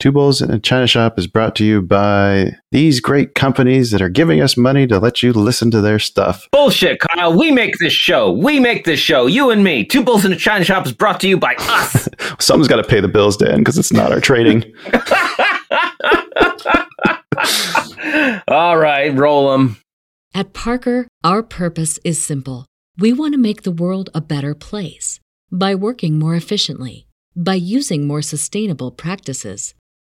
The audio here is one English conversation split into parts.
Two Bulls in a China Shop is brought to you by these great companies that are giving us money to let you listen to their stuff. Bullshit, Kyle. We make this show. We make this show. You and me. Two Bulls in a China Shop is brought to you by us. Someone's got to pay the bills, Dan, because it's not our trading. All right, roll them. At Parker, our purpose is simple. We want to make the world a better place by working more efficiently, by using more sustainable practices,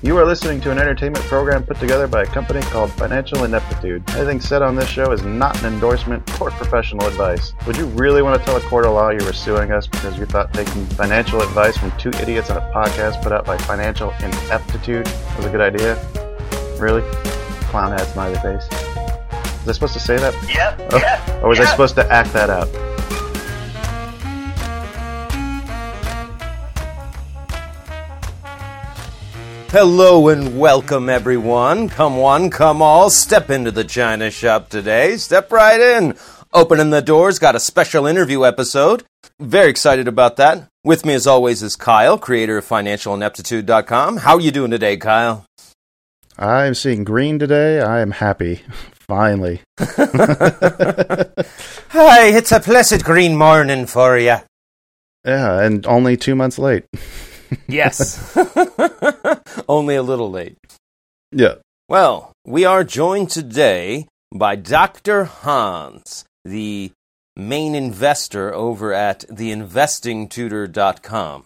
You are listening to an entertainment program put together by a company called Financial Ineptitude. Anything said on this show is not an endorsement or professional advice. Would you really want to tell a court of law you were suing us because you thought taking financial advice from two idiots on a podcast put out by Financial Ineptitude was a good idea? Really? Clown hat smiley face. Was I supposed to say that? Yep. Oh, yeah, or was I supposed to act that out? Hello and welcome, everyone. Come one, come all. Step into the China shop today. Step right in. Opening the doors, got a special interview episode. Very excited about that. With me, as always, is Kyle, creator of FinancialIneptitude.com. How are you doing today, Kyle? I'm seeing green today. I am happy. Finally. Hi, it's a blessed green morning for you. Yeah, and only two months late. Yes. Only a little late. Yeah. Well, we are joined today by Dr. Hans, the main investor over at theinvestingtutor.com.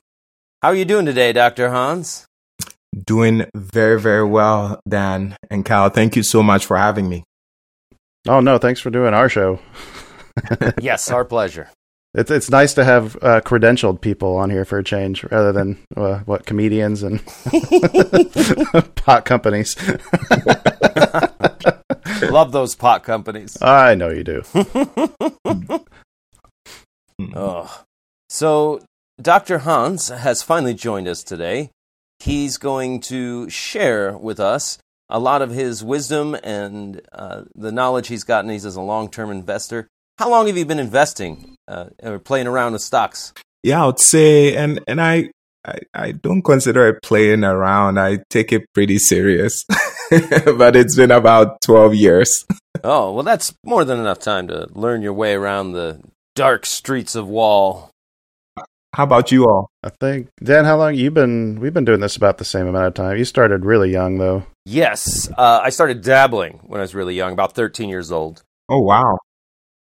How are you doing today, Dr. Hans? Doing very, very well, Dan and Kyle. Thank you so much for having me. Oh no, thanks for doing our show. yes, our pleasure. It's it's nice to have uh, credentialed people on here for a change, rather than uh, what comedians and pot companies. Love those pot companies. I know you do. Oh. So, Dr. Hans has finally joined us today. He's going to share with us a lot of his wisdom and uh, the knowledge he's gotten. He's as a long term investor. How long have you been investing uh, or playing around with stocks? Yeah, I would say, and and I, I, I don't consider it playing around. I take it pretty serious, but it's been about twelve years. Oh, well, that's more than enough time to learn your way around the dark streets of Wall. How about you all? I think Dan, how long you been? We've been doing this about the same amount of time. You started really young though. Yes, uh, I started dabbling when I was really young, about 13 years old. Oh wow!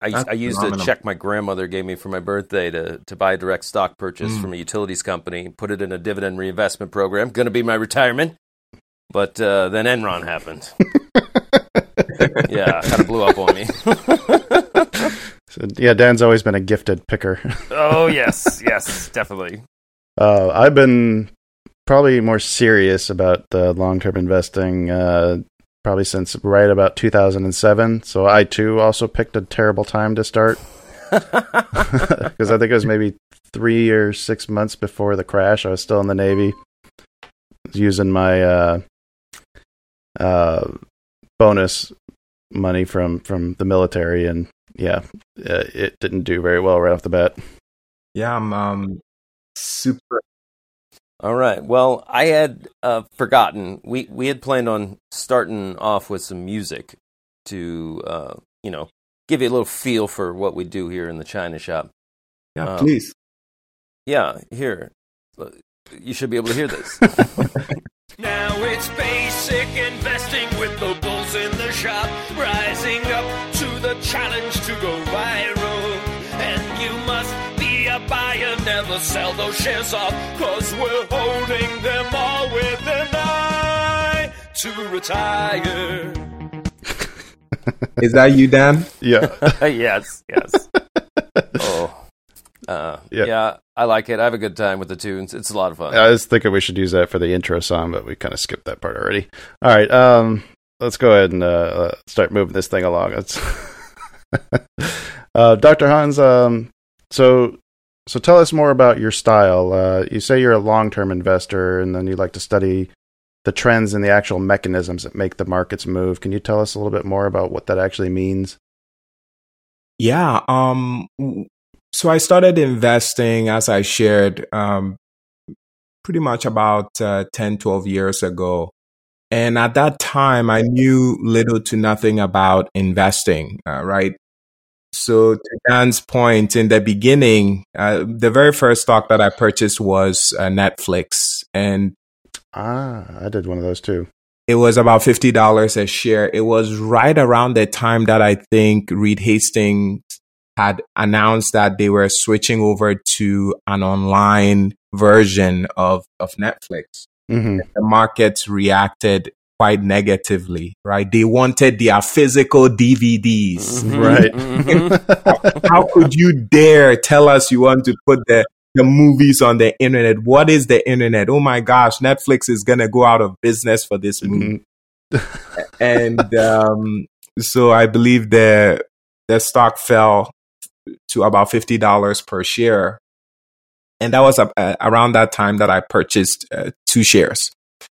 I, I used a check my grandmother gave me for my birthday to, to buy a direct stock purchase Mm. from a utilities company, put it in a dividend reinvestment program. Going to be my retirement. But uh, then Enron happened. yeah, kind of blew up on me. So, yeah, Dan's always been a gifted picker. oh, yes, yes, definitely. Uh, I've been probably more serious about the long term investing uh, probably since right about 2007. So I too also picked a terrible time to start because I think it was maybe three or six months before the crash. I was still in the Navy, using my uh, uh, bonus money from from the military, and yeah, uh, it didn't do very well right off the bat. Yeah, I'm um super. All right. Well, I had uh, forgotten. We we had planned on starting off with some music to, uh, you know, give you a little feel for what we do here in the China shop. Yeah, Um, please. Yeah, here. Uh, You should be able to hear this. Now it's basic investing with the bulls in the shop, rising up to the challenge buyer, never sell those shares off, cause we're holding them all with an eye to retire. Is that you, Dan? Yeah. yes, yes. oh, uh, Yeah. yeah. I like it. I have a good time with the tunes. It's a lot of fun. I was thinking we should use that for the intro song, but we kind of skipped that part already. All right. Um, let's go ahead and uh, uh, start moving this thing along. Let's uh, Dr. Hans, um, so so tell us more about your style. Uh, you say you're a long-term investor, and then you like to study the trends and the actual mechanisms that make the markets move. Can you tell us a little bit more about what that actually means? Yeah. Um. So I started investing, as I shared, um, pretty much about uh, 10, 12 years ago. And at that time, I knew little to nothing about investing, uh, right? So to Dan's point, in the beginning, uh, the very first stock that I purchased was uh, Netflix, and Ah, I did one of those too. it was about fifty dollars a share. It was right around the time that I think Reed Hastings had announced that they were switching over to an online version of of Netflix. hmm The markets reacted quite negatively, right? They wanted their physical DVDs. Mhm, Right. mhm. How could you dare tell us you want to put the the movies on the internet? What is the internet? Oh my gosh, Netflix is gonna go out of business for this movie Mhm. and um, so I believe the the stock fell to about fifty dollars per share, and that was uh, around that time that I purchased uh, two shares.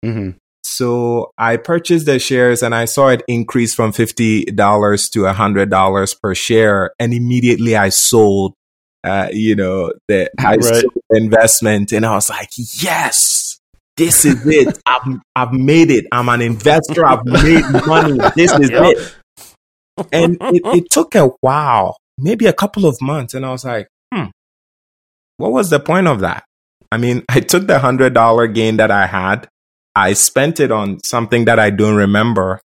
Mhm. So I purchased the shares and I saw it increase from fifty dollars to hundred dollars per share, and immediately I sold. Uh, you know the Right. the investment, and I was like, yes. This is it. I've, I've made it. I'm an investor. I've made money. This is Yep. it and it, it took a while, maybe a couple of months, and I was like, hmm, what was the point of that? I mean, I took the hundred dollar gain that I had, I spent it on something that I don't remember.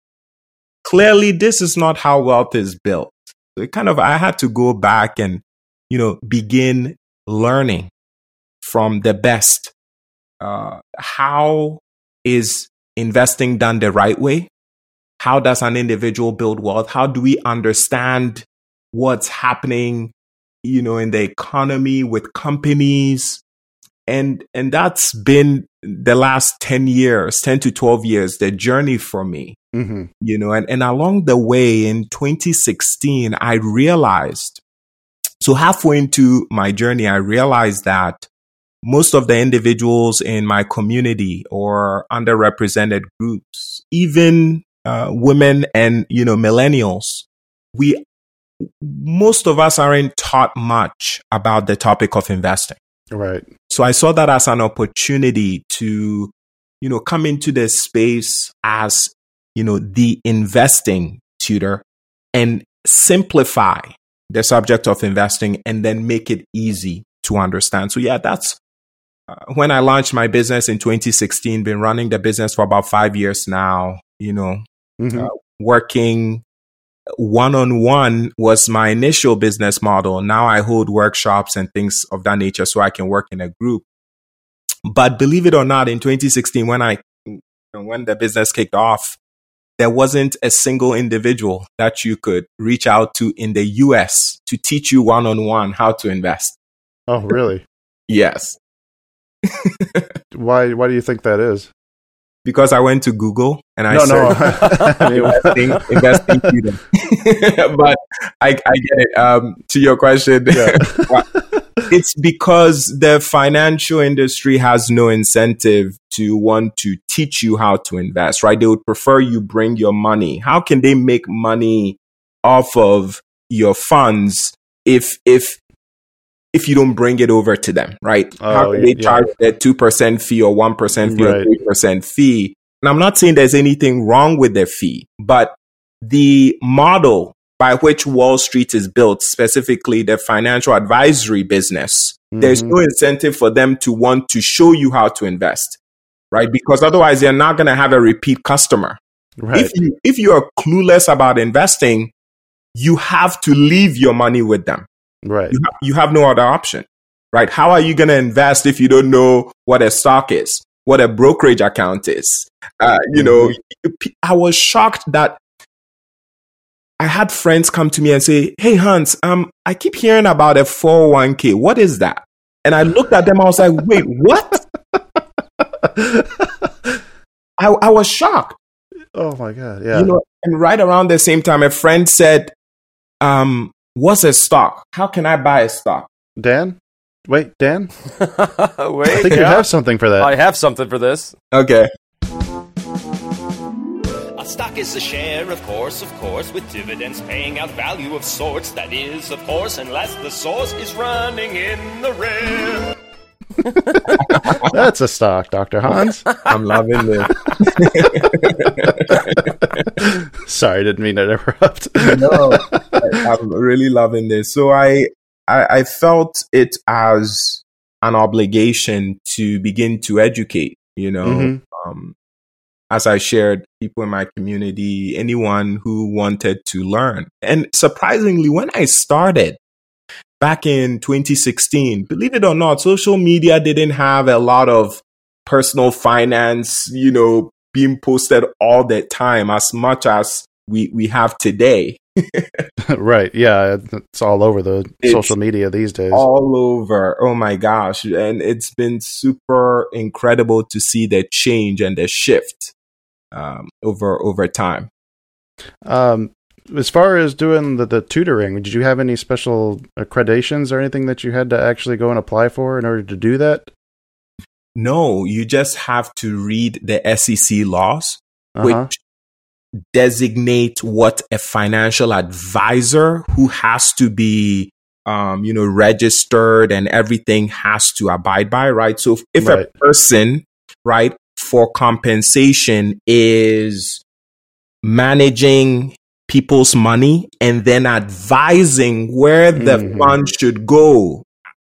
Clearly, this is not how wealth is built. So it kind of I had to go back and you know begin learning from the best. Uh, how is investing done the right way? how does an individual build wealth how do we understand what's happening you know in the economy with companies and and that's been the last 10 years 10 to 12 years the journey for me Mhm. you know and, and along the way in 2016 i realized so halfway into my journey i realized that most of the individuals in my community or underrepresented groups even uh, women and you know millennials we most of us aren't taught much about the topic of investing Right. so I saw that as an opportunity to, you know, come into this space as, you know, the investing tutor and simplify the subject of investing and then make it easy to understand. So yeah, that's uh, when I launched my business in 2016, been running the business for about five years now, you know, Mhm. uh, working one on one was my initial business model. Now I hold workshops and things of that nature so I can work in a group. But believe it or not, in 2016, when I when the business kicked off, there wasn't a single individual that you could reach out to in the US to teach you one on one how to invest. Oh, really? Yes. Why? Why do you think that is? Because I went to Google and I no, no. searched mean, investing, investing freedom. but I, I get it. Um, to your question, Yeah. it's because the financial industry has no incentive to want to teach you how to invest, right? They would prefer you bring your money. How can they make money off of your funds if if if you don't bring it over to them, right? How Oh, can they yeah. charge that two percent fee or one percent fee or three percent fee? And I'm not saying there's anything wrong with the fee, but the model by which Wall Street is built, specifically the financial advisory business, there's Mhm. no incentive for them to want to show you how to invest, right? Because otherwise they're not going to have a repeat customer. right. If you if you are clueless about investing, you have to leave your money with them. Right. You, ha- you have no other option, right? How are you going to invest if you don't know what a stock is, what a brokerage account is? Uh, you know, I was shocked that I had friends come to me and say, Hey, Hans, um, I keep hearing about a 401k. What is that? And I looked at them. I was like, wait, what? I, I was shocked. Oh my god! Yeah. You know, and right around the same time, a friend said, um, what's a stock? How can I buy a stock? Dan, wait, Dan. Wait, I think you have something for that. I have something for this. Okay. A stock is a share, of course, of course, with dividends paying out value of sorts. That is, of course, unless the source is running in the red. That's a stock, Doctor Hans. I'm loving this. Sorry, didn't mean to interrupt. no, I, I'm really loving this. So I, I, I felt it as an obligation to begin to educate. You know, Mhm. um, as I shared, people in my community, anyone who wanted to learn. And surprisingly, when I started back in 2016, believe it or not, social media didn't have a lot of personal finance, you know, being posted all the time as much as we, we have today. right? Yeah, it's all over the It's social media these days. all over. Oh my gosh. And it's been super incredible to see the change and the shift um, over over time. Um, as far as doing the, the tutoring, did you have any special accreditations or anything that you had to actually go and apply for in order to do that? No, you just have to read the SEC laws, Uh-huh. which designate what a financial advisor who has to be um, you know registered and everything has to abide by right so if, if Right. a person right for compensation is managing people's money and then advising where the Mhm. fund should go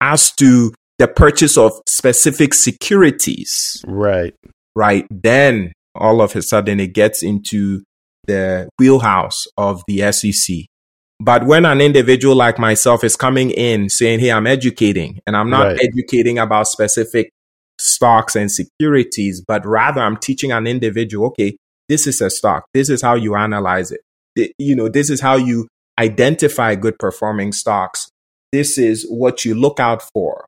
as to the purchase of specific securities Right. right? Then all of a sudden it gets into the wheelhouse of the SEC. But when an individual like myself is coming in saying, Hey, I'm educating, and I'm not Right. educating about specific stocks and securities, but rather I'm teaching an individual, okay, this is a stock. This is how you analyze it. You know, this is how you identify good performing stocks. This is what you look out for.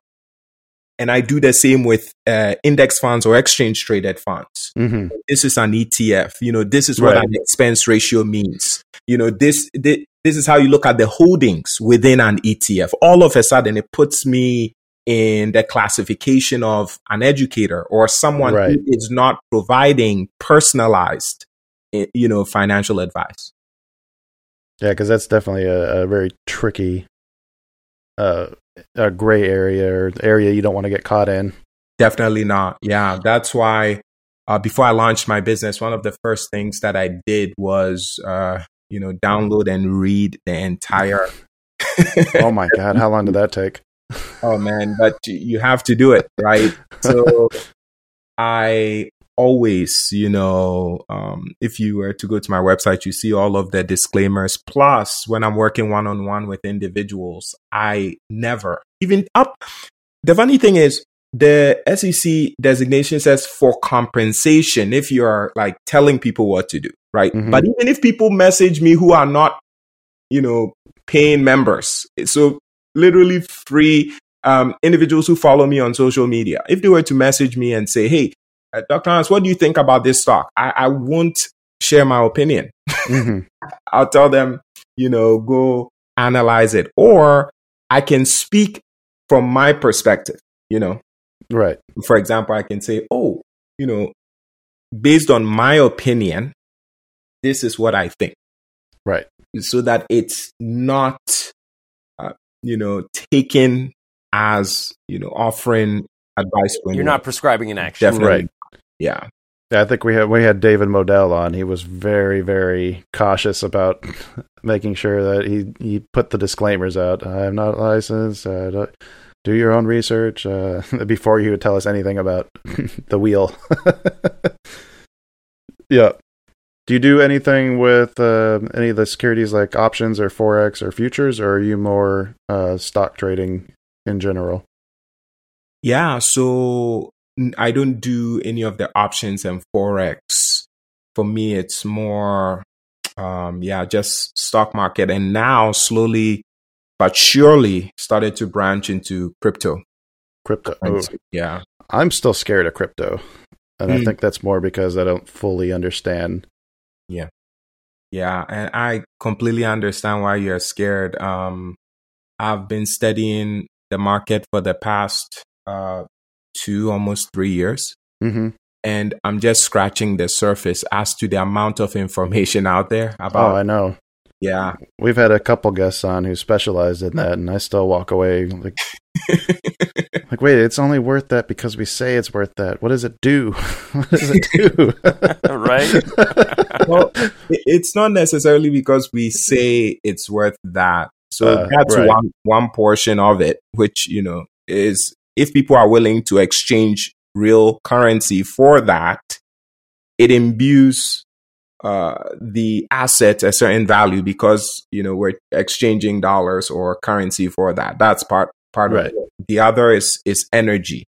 And I do the same with uh, index funds or exchange traded funds. hmm This is an ETF. You know, this is what Right. an expense ratio means. You know, this, this this is how you look at the holdings within an ETF. All of a sudden, it puts me in the classification of an educator or someone Right. who is not providing personalized, eh, you know, financial advice. Yeah, because that's definitely a, a very tricky, uh, a gray area or area you don't want to get caught in. Definitely not. Yeah, that's why. Uh, before I launched my business, one of the first things that I did was, uh, you know, download and read the entire. Oh my god, how long did that take? oh man, but you- you have to do it, right? So I always, you know, um, if you were to go to my website, you see all of the disclaimers. Plus, when I'm working one on one with individuals, I never even up. The funny thing is, the SEC designation says for compensation if you're like telling people what to do, right? Mhm. But even if people message me who are not, you know, paying members, so literally free um, individuals who follow me on social media, if they were to message me and say, hey, uh, Dr. Hans, what do you think about this stock? I, I won't share my opinion. hmm I'll tell them, you know, go analyze it. Or I can speak from my perspective, you know. Right. For example, I can say, oh, you know, based on my opinion, this is what I think. Right. So that it's not, uh, you know, taken as, you know, offering advice. When You're not prescribing an action. definitely. Right. Yeah. Yeah, I think we had we had David Modell on. He was very very cautious about making sure that he he put the disclaimers out. I am not licensed. Uh, don't- do your own research uh, before you would tell us anything about the wheel. yeah. Do you do anything with uh, any of the securities like options or forex or futures, or are you more uh, stock trading in general? Yeah, so n- I don't do any of the options and forex. For me, it's more um, yeah, just stock market, and now slowly but surely started to branch into crypto. Crypto. Oh, Yeah, I'm still scared of crypto. And I Mm. think that's more because I don't fully understand. Yeah, yeah, and I completely understand why you're scared. Um, I've been studying the market for the past uh, two, almost three years. hmm and I'm just scratching the surface as to the amount of information out there Oh, about I know. yeah We've had a couple guests on who specialized in that, and I still walk away like, like, wait, it's only worth that because we say it's worth that. What does it do? what does it do? Right? well it's not necessarily because we say it's worth that so Uh, that's right. one one portion of it which you know is if people are willing to exchange real currency for that it imbues uh, the asset a certain value because you know we're exchanging dollars or currency for that. That's part part Right. of it. The other is is energy,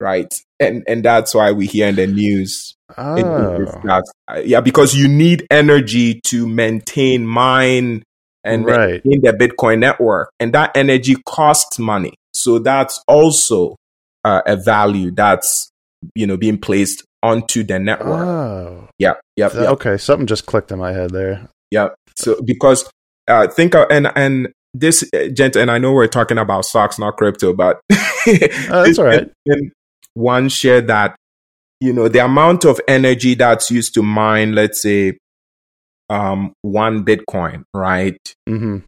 right? And and that's why we hear in the news. oh, uh, yeah, because you need energy to maintain, mine, and Right. maintain the Bitcoin network, and that energy costs money. So that's also uh, a value that's you know being placed onto the network. oh. Yeah, yep, yep, Okay, something just clicked in my head there. Yeah. So because uh, think of, and and this uh, gent, and I know we're talking about stocks, not crypto, but Oh, that's all right. One share that you know the amount of energy that's used to mine, let's say, um, one Bitcoin, right? hmm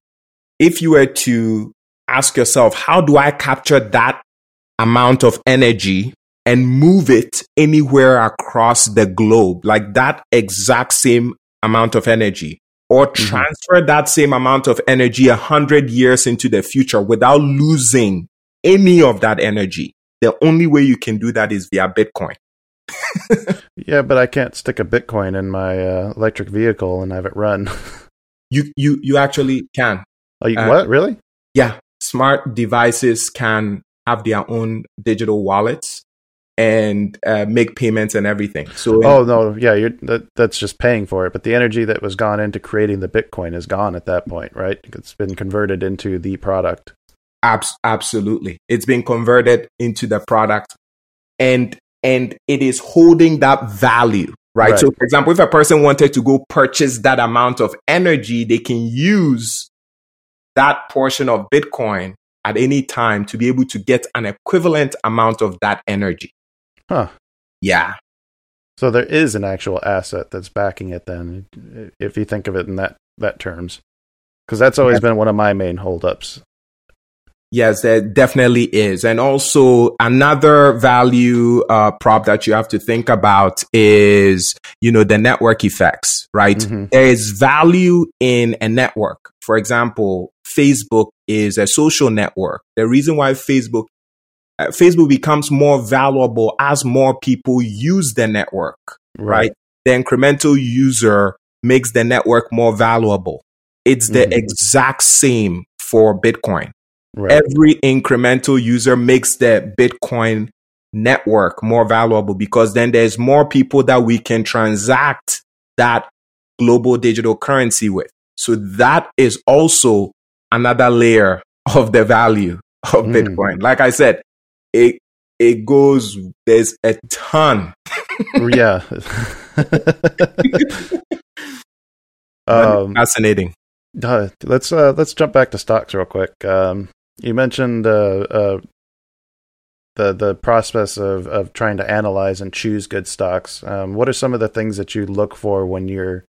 If you were to ask yourself, how do I capture that amount of energy and move it anywhere across the globe, like that exact same amount of energy, or transfer that same amount of energy a hundred years into the future without losing any of that energy? The only way you can do that is via Bitcoin. Yeah, but I can't stick a Bitcoin in my uh, electric vehicle and have it run. You you you actually can. oh, you, Uh, what? Really? Yeah, smart devices can have their own digital wallets and uh, make payments and everything. So Oh no, yeah, you're that, that's just paying for it. But the energy that was gone into creating the Bitcoin is gone at that point, right? It's been converted into the product. Abs- absolutely. It's been converted into the product and and it is holding that value, right? Right. So for example, if a person wanted to go purchase that amount of energy, they can use that portion of Bitcoin at any time to be able to get an equivalent amount of that energy. Huh. Yeah. So there is an actual asset that's backing it. Then, if you think of it in that that terms, because that's always been one of my main holdups. Yes, there definitely is. And also another value uh, prop that you have to think about is, you know, the network effects, right? Mhm. There is value in a network. For example, Facebook is a social network. The reason why Facebook uh, Facebook becomes more valuable as more people use the network, right? The incremental user makes the network more valuable. It's the Mhm. exact same for Bitcoin Right. every incremental user makes the Bitcoin network more valuable because then there's more people that we can transact that global digital currency with. So that is also another layer of the value of Mm. Bitcoin. Like I said, it it goes there's a ton. yeah. um, Fascinating. Uh, let's uh, let's jump back to stocks real quick. Um, you mentioned uh, uh, the the process of, of trying to analyze and choose good stocks. Um, what are some of the things that you look for when you're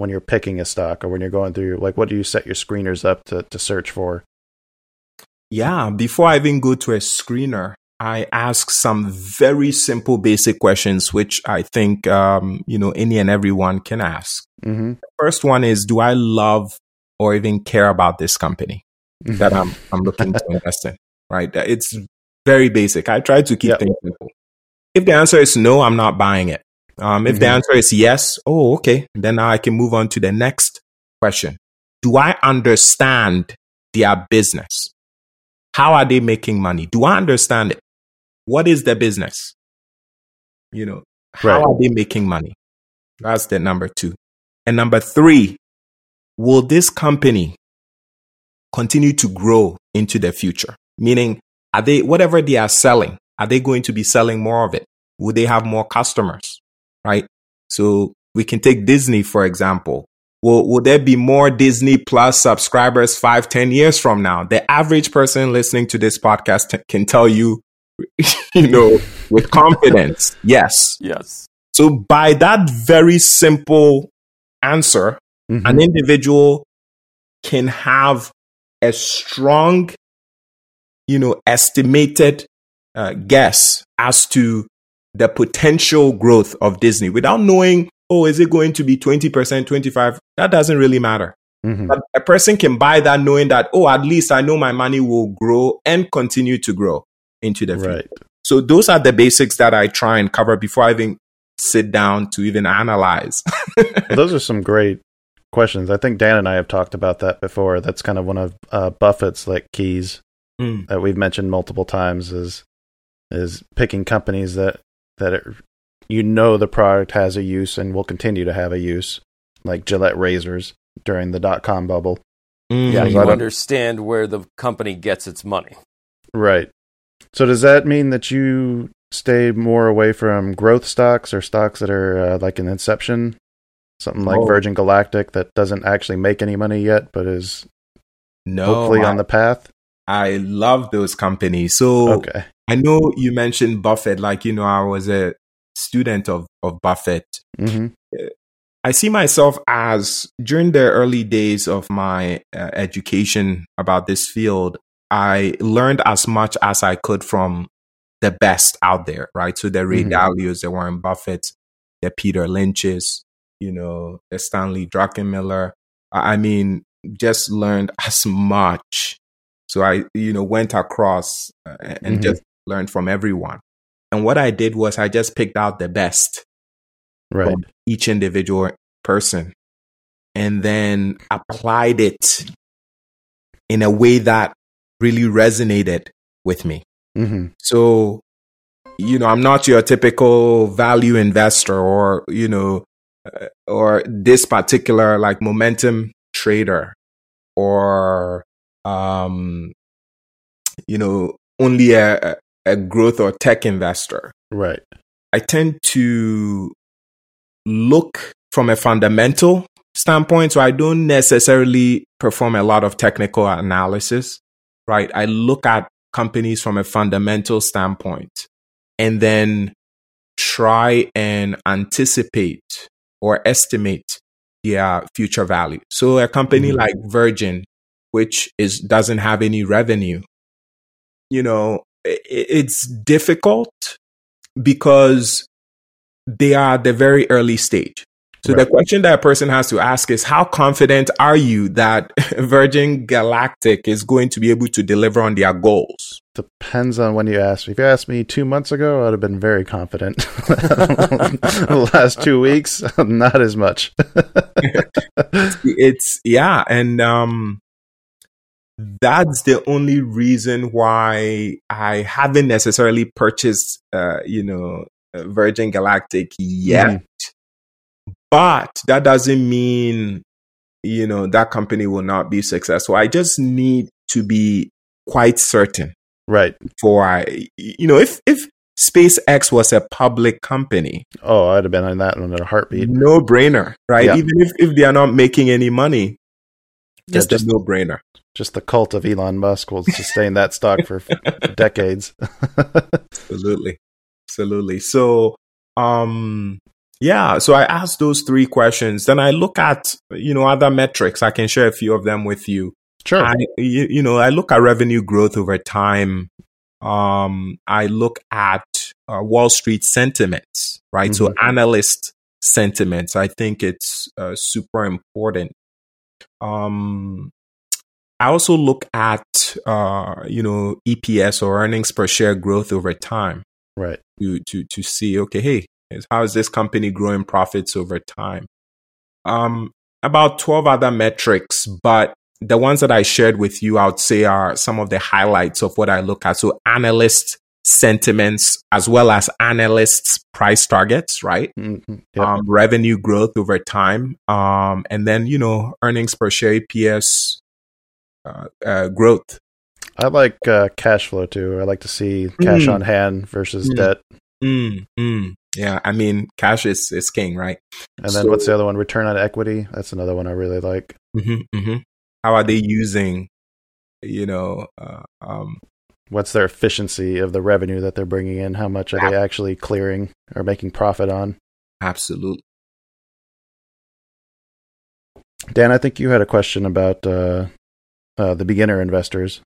when you're picking a stock or when you're going through like what do you set your screeners up to, to search for? Yeah, before I even go to a screener, I ask some very simple, basic questions, which I think um, you know any and everyone can ask. Mm-hmm. First one is, do I love or even care about this company that I'm I'm looking to invest in? Right, it's very basic. I try to keep Yep. things simple. If the answer is no, I'm not buying it. Um, if the Mhm. answer is yes, oh, okay, then now I can move on to the next question. Do I understand their business? How are they making money? Do I understand it? What is the business? You know, how Right. are they making money? That's the number two. And number three, will this company continue to grow into the future? Meaning, are they, whatever they are selling, are they going to be selling more of it? Will they have more customers? Right? So we can take Disney, for example. Will, will there be more Disney Plus subscribers five, ten years from now? The average person listening to this podcast t- can tell you, you know, with confidence, yes. Yes. So by that very simple answer, Mhm. an individual can have a strong, you know, estimated uh, guess as to the potential growth of Disney without knowing, oh, is it going to be 20%, 25? That doesn't really matter. Mhm. But a person can buy that knowing that, oh, at least I know my money will grow and continue to grow into the future. Right. So those are the basics that I try and cover before I even sit down to even analyze. Well, those are some great questions. I think Dan and I have talked about that before. That's kind of one of uh, Buffett's like keys Mm. that we've mentioned multiple times is is picking companies that that are, you know the product has a use and will continue to have a use, like Gillette razors during the dot com bubble. Mm. Yeah, you understand where the company gets its money. Right. So does that mean that you stay more away from growth stocks or stocks that are uh, like an Inception, something like Oh. Virgin Galactic that doesn't actually make any money yet, but is no, hopefully I, on the path? I love those companies. So Okay. I know you mentioned Buffett, like, you know, I was a student of, of Buffett. hmm I see myself as during the early days of my uh, education about this field, I learned as much as I could from the best out there, right? So the Ray Mhm. Dalios, the Warren Buffett, the Peter Lynch's, you know, the Stanley Druckenmiller. I mean, just learned as much. So I, you know, went across uh, and Mhm. just learned from everyone. And what I did was I just picked out the best Right. from each individual person and then applied it in a way that really resonated with me. hmm So, you know, I'm not your typical value investor or, you know, uh, or this particular like momentum trader or, um, you know, only a, a growth or tech investor. Right. I tend to look from a fundamental standpoint. So I don't necessarily perform a lot of technical analysis, right? I look at companies from a fundamental standpoint and then try and anticipate or estimate their future value. So a company Mhm. like Virgin, which is doesn't have any revenue, you know, it's difficult because they are at the very early stage. So the question that a person has to ask is how confident are you that Virgin Galactic is going to be able to deliver on their goals? Depends on when you ask me. If you asked me two months ago, I'd have been very confident. the last two weeks, not as much. It's yeah, and um that's the only reason why I haven't necessarily purchased uh, you know, uh, Virgin Galactic yet. But that doesn't mean you know that company will not be successful. I just need to be quite certain right. for I you know if if SpaceX was a public company, Oh, I'd have been on that one in a heartbeat. no brainer, right? Yeah. Even if, if they are not making any money, Yeah, just, no brainer. Just the cult of Elon Musk will sustain that stock for decades. Absolutely. Absolutely. So, um, yeah, so I asked those three questions. Then I look at, you know, other metrics. I can share a few of them with you. sure. I, you, you know, I look at revenue growth over time. Um, I look at uh, Wall Street sentiments, right? So Mhm. analyst sentiments. I think it's uh, super important. Um, I also look at, uh, you know, EPS or earnings per share growth over time. Right. to to to see okay hey how is this company growing profits over time? Um about 12 other metrics but the ones that i shared with you i would say are some of the highlights of what i look at. So analyst sentiments as well as analysts' price targets, right? Mhm. Yep. Um, revenue growth over time, um, and then you know earnings per share EPS uh, uh, growth. I like uh, cash flow too. I like to see cash Mm. on hand versus Mm. debt. Mm, mm. Yeah, I mean cash is is king, right? And then So- what's the other one? Return on equity. That's another one I really like. hmm hmm How are they using, you know, uh, um, What's their efficiency of the revenue that they're bringing in? How much are they actually clearing or making profit on? Absolutely. Dan, I think you had a question about uh, uh, the beginner investors.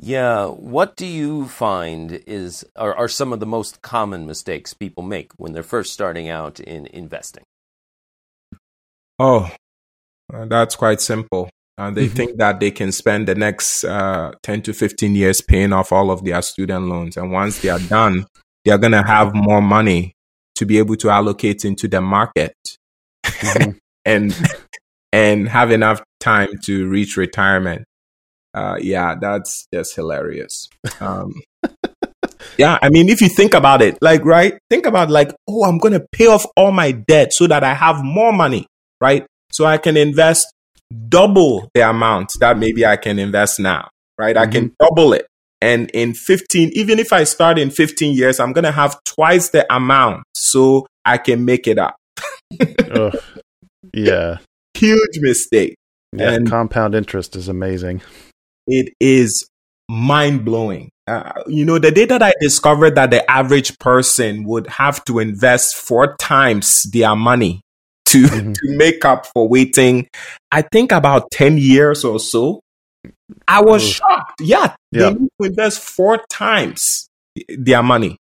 Yeah, what do you find is are, are some of the most common mistakes people make when they're first starting out in investing? Oh, that's quite simple. Uh, they Mhm. think that they can spend the next uh, 10 to 15 years paying off all of their student loans. And once they are done, they're going to have more money to be able to allocate into the market Mhm. and, and have enough time to reach retirement. Uh, yeah, that's just hilarious. Um, yeah, I mean, if you think about it, like, right? Think about like, oh, I'm going to pay off all my debt so that I have more money, right? So I can invest double the amount that maybe I can invest now, right? I can double it. And in 15, even if I start in 15 years, I'm going to have twice the amount so I can make it up. Yeah. Huge mistake. Yeah. And- compound interest is amazing. it is mind blowing. Uh, you know, the day that I discovered that the average person would have to invest four times their money to, Mhm. to make up for waiting, I think about 10 years or so, I was Oof. shocked. Yeah, Yeah. they need to invest four times their money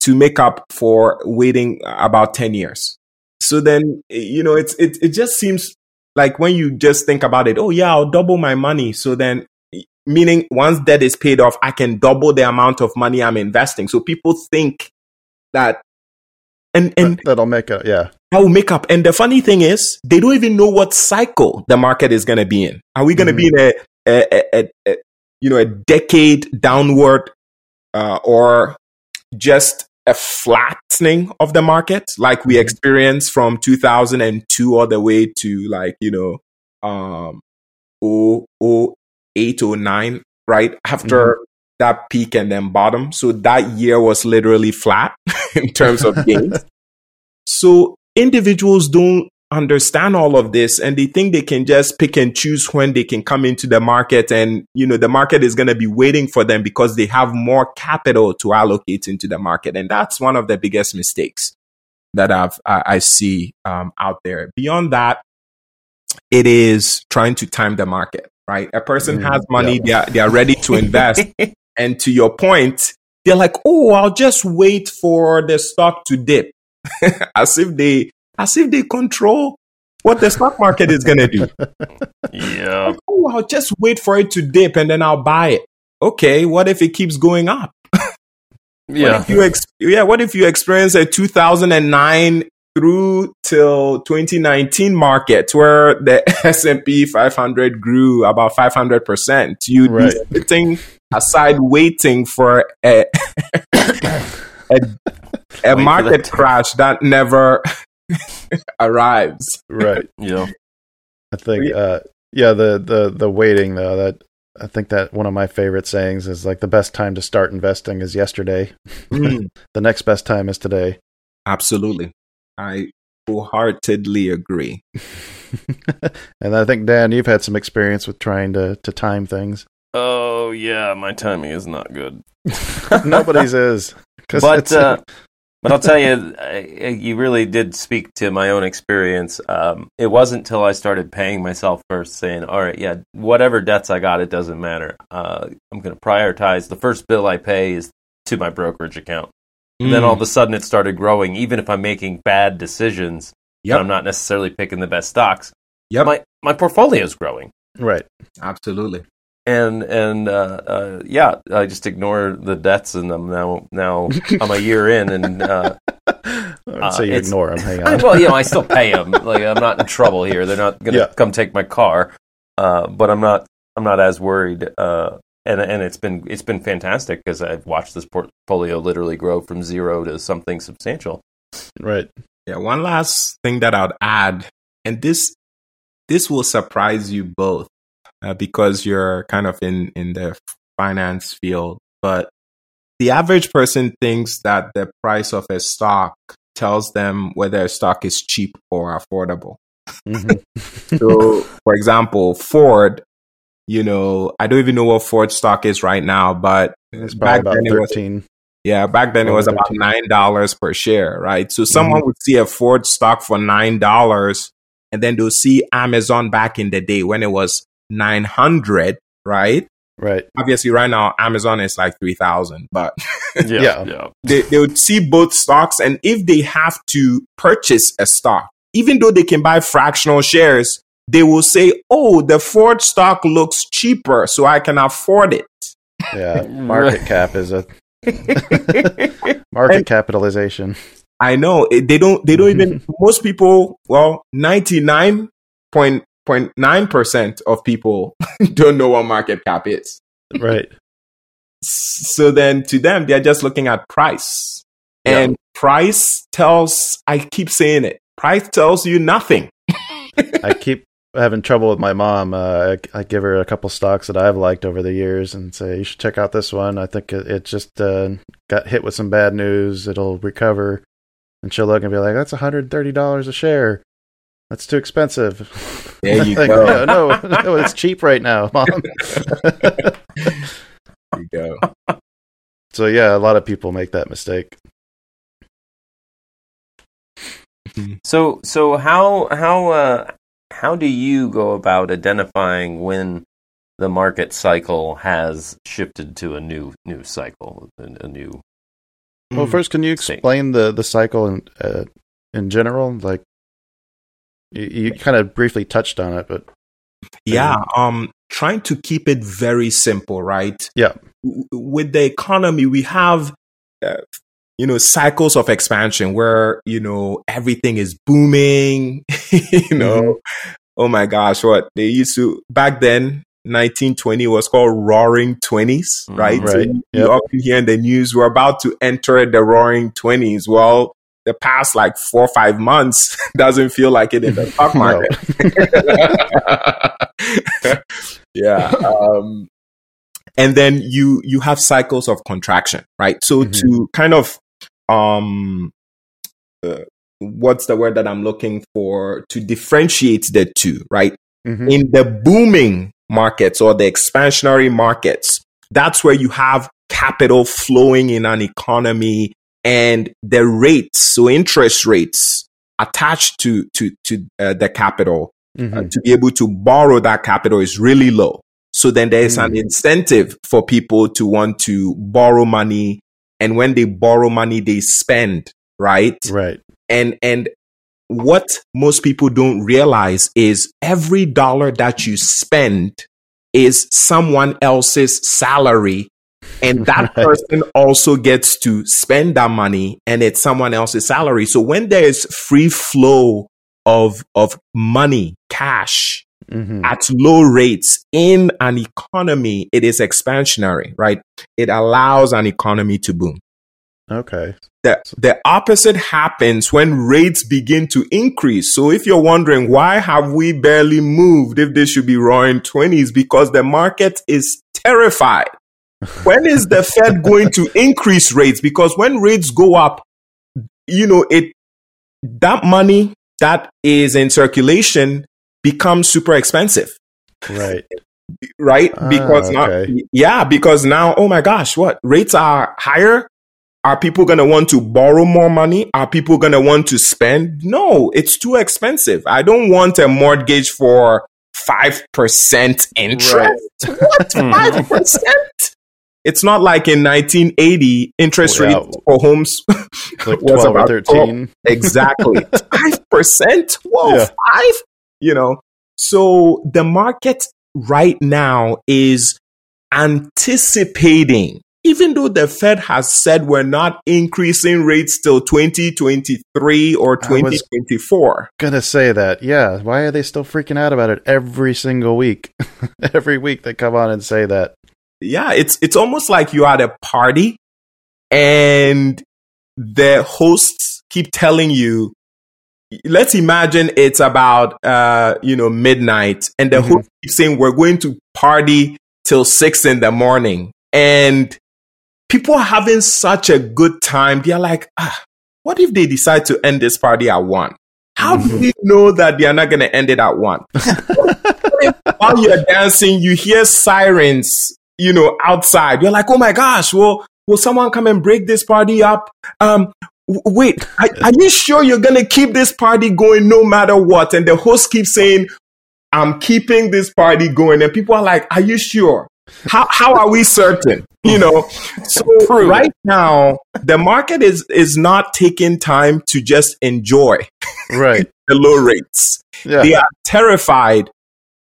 to make up for waiting about 10 years. So then, you know, it's, it, it just seems like when you just think about it, oh yeah, I'll double my money. So then meaning once debt is paid off, I can double the amount of money I'm investing. So people think that, and and That'll make a yeah. that will make up. And the funny thing is, they don't even know what cycle the market is going to be in. Are we going to be in a, a, a, a, you know a decade downward, uh, or just a flattening of the market like we experienced from 2002 all the way to like you know um 08 09 right after that peak and then bottom so that year was literally flat in terms of gains so individuals don't understand all of this and they think they can just pick and choose when they can come into the market and you know the market is going to be waiting for them because they have more capital to allocate into the market and that's one of the biggest mistakes that I've, I, I see um, out there. Beyond that, it is trying to time the market. Right, a person Mm, has money; yeah. they are they are ready to invest, and to your point, they're like, "Oh, I'll just wait for the stock to dip," as if they as if they control what the stock market is to do. Yeah. Oh, I'll just wait for it to dip and then I'll buy it. Okay, what if it keeps going up? What Yeah. if you ex- yeah, what if you experience a 2009 through till 2019 market where the S&P 500 grew about 500%? You'd Right. Be sitting aside waiting for a a, a for market that. crash that never arrives. Right. Yeah. I think uh yeah, the the the waiting though, that I think that one of my favorite sayings is like the best time to start investing is yesterday. Mm, The next best time is today. absolutely. I wholeheartedly agree. and I think Dan, you've had some experience with trying to to time things. Oh yeah, my timing is not good. Nobody's is. but it's- uh, but I'll tell you, I- you really did speak to my own experience. Um, it wasn't until I started paying myself first, saying, "All right, yeah, whatever debts I got, it doesn't matter. Uh, I'm going to prioritize. The first bill I pay is to my brokerage account." And then all of a sudden, it started growing. Even if I'm making bad decisions, and Yep. I'm not necessarily picking the best stocks. Yep. My my portfolio is growing. right. Absolutely. And and uh, uh, yeah, I just ignore the debts, and I'm now now I'm a year in, and uh, I'd you it's- ignore them. Hang I, on. well, you know, I still pay them. Like I'm not in trouble here. They're not going to Yeah. come take my car, uh, but I'm not I'm not as worried. Uh, and and it's been it's been fantastic because I've watched this portfolio literally grow from zero to something substantial. Right. Yeah. One last thing that I'd add, and this this will surprise you both uh, because you're kind of in in the finance field, but the average person thinks that the price of a stock tells them whether a stock is cheap or affordable. Mm-hmm. so, for example, Ford, you know, I don't even know what Ford stock is right now, but it's probably about it was- yeah, back then it was about nine dollars per share, right? So someone would see a Ford stock for nine dollars, and then they'll see Amazon back in the day when it was nine hundred, right? Right. Obviously, right now Amazon is like three thousand, but Yeah. Yeah. They, they would see both stocks, and if they have to purchase a stock, even though they can buy fractional shares, they will say, "Oh, the Ford stock looks cheaper, so I can afford it." Yeah. Market cap is a market And- capitalization. I know they don't. They don't mm-hmm. even. Most people, well, ninety nine point point nine percent of people don't know what market cap is. Right. So then, to them, they're just looking at price, Yeah. and price tells. I keep saying it. Price tells you nothing. I keep having trouble with my mom. Uh, I, I give her a couple stocks that I've liked over the years and say, you should check out this one. I think it, it just uh, got hit with some bad news. It'll recover. And she'll look and be like, that's $130 a share. That's too expensive. There you Like, go. no, no, no, it's cheap right now, mom. There you go. so, yeah, a lot of people make that mistake. So so how how uh, how do you go about identifying when the market cycle has shifted to a new new cycle, a, a new? Well, first, can you Same. explain the, the cycle in, uh, in general? Like, you, you kind of briefly touched on it, but Yeah, um, trying to keep it very simple, right? Yeah. With the economy, we have, uh, you know, cycles of expansion where you know everything is booming. you know, oh my gosh, what they used to back then. 1920 was called Roaring Twenties, Mm, right? So you, Yep. you often hear in the news we're about to enter the Roaring Twenties. Well, the past like four or five months doesn't feel like it in the stock market. yeah. Um, and then you you have cycles of contraction, right? So Mhm. to kind of um, uh, what's the word that I'm looking for to differentiate the two, right? Mhm. In the booming markets or the expansionary markets, that's where you have capital flowing in an economy and the rates, so interest rates attached to to to uh, the capital uh, Mhm. to be able to borrow that capital is really low. So then there is an incentive for people to want to borrow money. And when they borrow money, they spend, right? Right. And, and what most people don't realize is every dollar that you spend is someone else's salary. And that Right. person also gets to spend that money and it's someone else's salary. So when there is free flow of, of money, cash, hmm at low rates in an economy, it is expansionary, right? It allows an economy to boom. Okay. The, the opposite happens when rates begin to increase. So if you're wondering why have we barely moved if this should be roaring 20s because the market is terrified. When is the Fed going to increase rates? Because when rates go up, you know, it that money that is in circulation becomes super expensive Right. right? Ah, Because now, yeah, because now, oh my gosh, what rates are higher? Are people going to want to borrow more money? Are people going to want to spend? No, it's too expensive. I don't want a mortgage for 5% interest. What? 5%? It's not like in 1980, interest Yeah. rates for homes Like was 12 or about 13. exactly five percent. Whoa, Yeah. five. You know, so the market right now is anticipating. Even though the Fed has said we're not increasing rates till 2023 or I 2024. Gonna say that. Yeah. Why are they still freaking out about it every single week? every week they come on and say that. Yeah, it's it's almost like you're at a party and the hosts keep telling you let's imagine it's about uh you know midnight and the Mhm. host keeps saying we're going to party till six in the morning. And people are having such a good time. They're like ah what if they decide to end this party at one? How do we know that they are not going to end it at one? While you're dancing, you hear sirens, you know, outside. You're like, oh my gosh, well, will someone come and break this party up? Um, wait, are, are you sure you're going to keep this party going no matter what? And the host keeps saying, I'm keeping this party going. And people are like, are you sure? How, how are we certain? You know, so right now, the market is, is not taking time to just enjoy Right. the low rates Yeah. they are terrified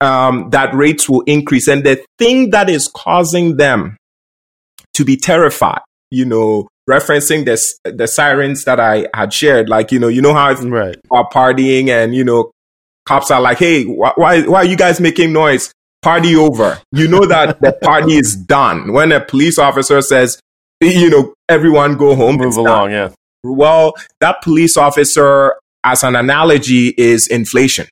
um, that rates will increase. And the thing that is causing them to be terrified, you know, referencing the, s- the sirens that I had shared, like, you know, you know how if Right. are partying and, you know, cops are like, hey, wh- why, why are you guys making noise? Party over. You know that the party is done. When a police officer says, you know, everyone go home, Move along, done. yeah. Well, that police officer, as an analogy, is inflation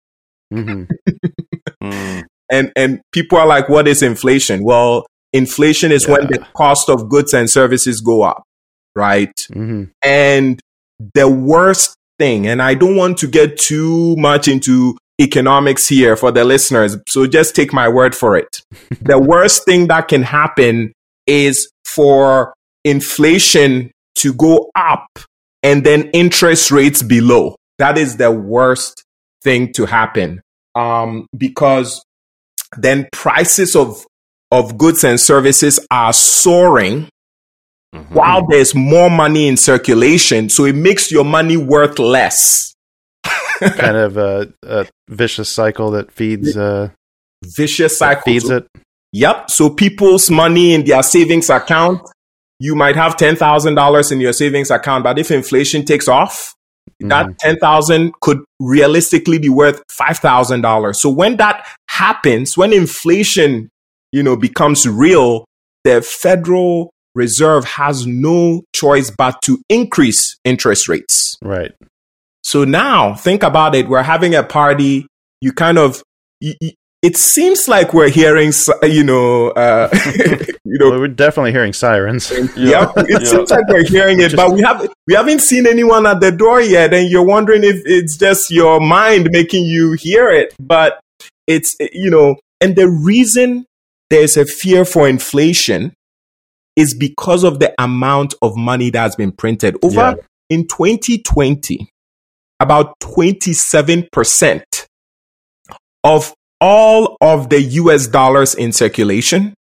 hmm Mm. and and people are like what is inflation? Well inflation is when the cost of goods and services go up right? Hmm and the worst thing and i don't want to get too much into economics here for the listeners so just take my word for it. The worst thing that can happen is for inflation to go up and then interest rates below. That is the worst thing to happen um, because then prices of of goods and services are soaring Mhm. while there's more money in circulation so it makes your money worth less kind of a, a vicious cycle that feeds uh vicious cycle feeds So- it. Yep. So people's money in their savings account, you might have ten thousand dollars in your savings account, but if inflation takes off, that mm-hmm. ten thousand could realistically be worth five thousand dollars. So when that happens, when inflation, you know, becomes real, the Federal Reserve has no choice but to increase interest rates. Right. So now think about it. We're having a party. You kind of, you- it seems like we're hearing, you know, uh, you know, Well, we're definitely hearing sirens. Yep, it Yeah. seems like we're hearing it, but we have we haven't seen anyone at the door yet, and you're wondering if it's just your mind making you hear it. But it's you know, and the reason there's a fear for inflation is because of the amount of money that's been printed over Yeah. in 2020. About 27 percent of all of the U.S. dollars in circulation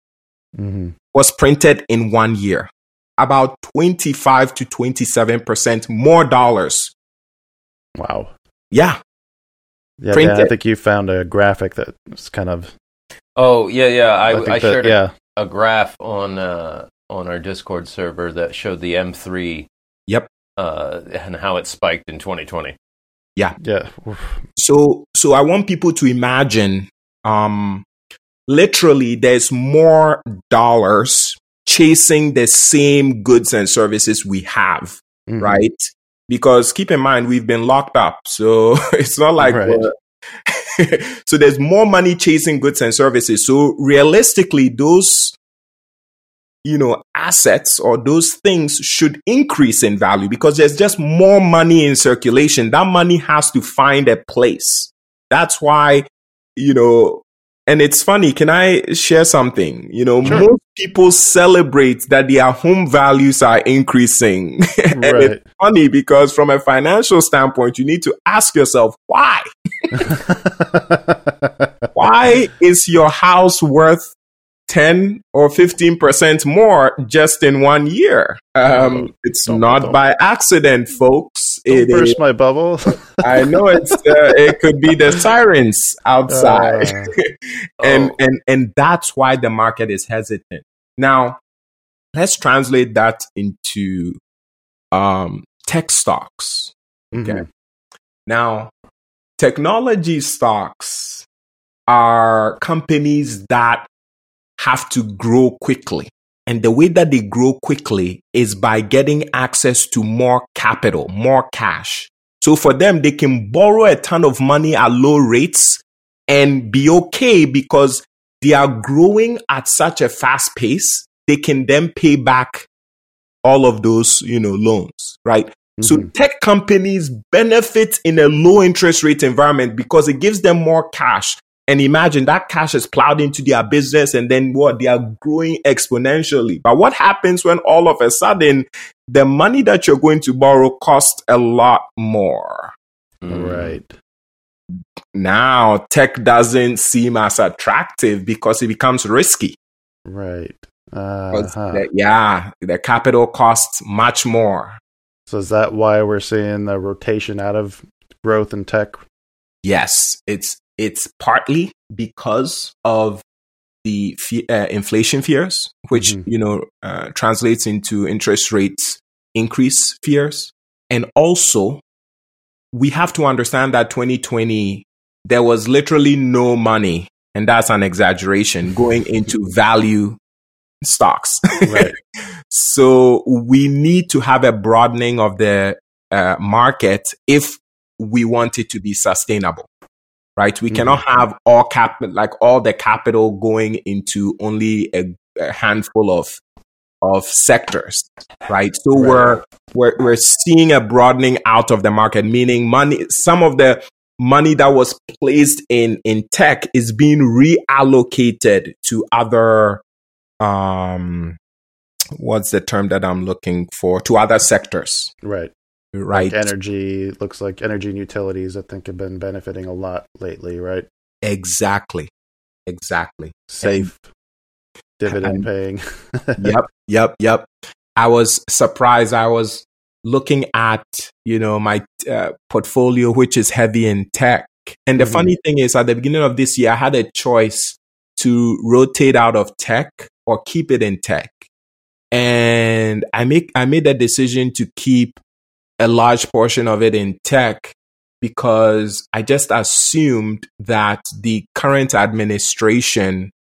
hmm was printed in one year. About 25 to 27% more dollars. Wow. Yeah. Yeah, Print Dan, I think you found a graphic that was kind of. Oh yeah, yeah. I, think I, that- shared a, yeah. a graph on uh, on our Discord server that showed the M3 Yep. uh, and how it spiked in 2020. Yeah. Oof. So so I want people to imagine um literally there's more dollars chasing the same goods and services we have, Mhm. right? Because keep in mind we've been locked up. So it's not like Right. so there's more money chasing goods and services. So realistically those you know assets or those things should increase in value because there's just more money in circulation. That money has to find a place. That's why you know and it's funny can i share something? You know Sure. most people celebrate that their home values are increasing. And Right. it's funny because from a financial standpoint you need to ask yourself why? Why is your house worth 10 or 15% more just in one year? Um, it's Don't- not don't- by accident, folks. Don't It burst is, my bubble. I know it's, uh, it could be the sirens outside. Uh, and, Oh. and, and that's why the market is hesitant. Now, let's translate that into, um, tech stocks. Okay. Now, technology stocks are companies that have to grow quickly. And the way that they grow quickly is by getting access to more capital, more cash. So for them, they can borrow a ton of money at low rates and be okay because they are growing at such a fast pace. They can then pay back all of those, you know, loans, right? So Mhm. tech companies benefit in a low interest rate environment because it gives them more cash. And imagine that cash is plowed into their business and then what? They are growing exponentially. But what happens when all of a sudden the money that you're going to borrow costs a lot more? Mm. Right. Now tech doesn't seem as attractive because it becomes risky. Right. Uh-huh. the- yeah, the capital costs much more. So is that why we're seeing the rotation out of growth in tech? Yes, it's it's partly because of the fe- uh, inflation fears, which Mhm. you know uh, translates into interest rates increase fears, and also we have to understand that 2020 there was literally no money, and that's an exaggeration, going into value stocks. Right. So we need to have a broadening of the uh, market if we want it to be sustainable, right? We Mhm. cannot have all cap like all the capital going into only a, a handful of of sectors, right? So Right. we're we're we're seeing a broadening out of the market, meaning money. Some of the money that was placed in in tech is being reallocated to other um what's the term that I'm looking for to other sectors, Right. Right? Like energy looks like energy and utilities I think have been benefiting a lot lately, right? Exactly. Exactly. Safe dividend and- paying. yep, yep, yep. I was surprised. I was looking at, you know, my uh, portfolio, which is heavy in tech. And the Mhm. funny thing is, at the beginning of this year, I had a choice to rotate out of tech or keep it in tech. And I make I made the decision to keep a large portion of it in tech because I just assumed that the current administration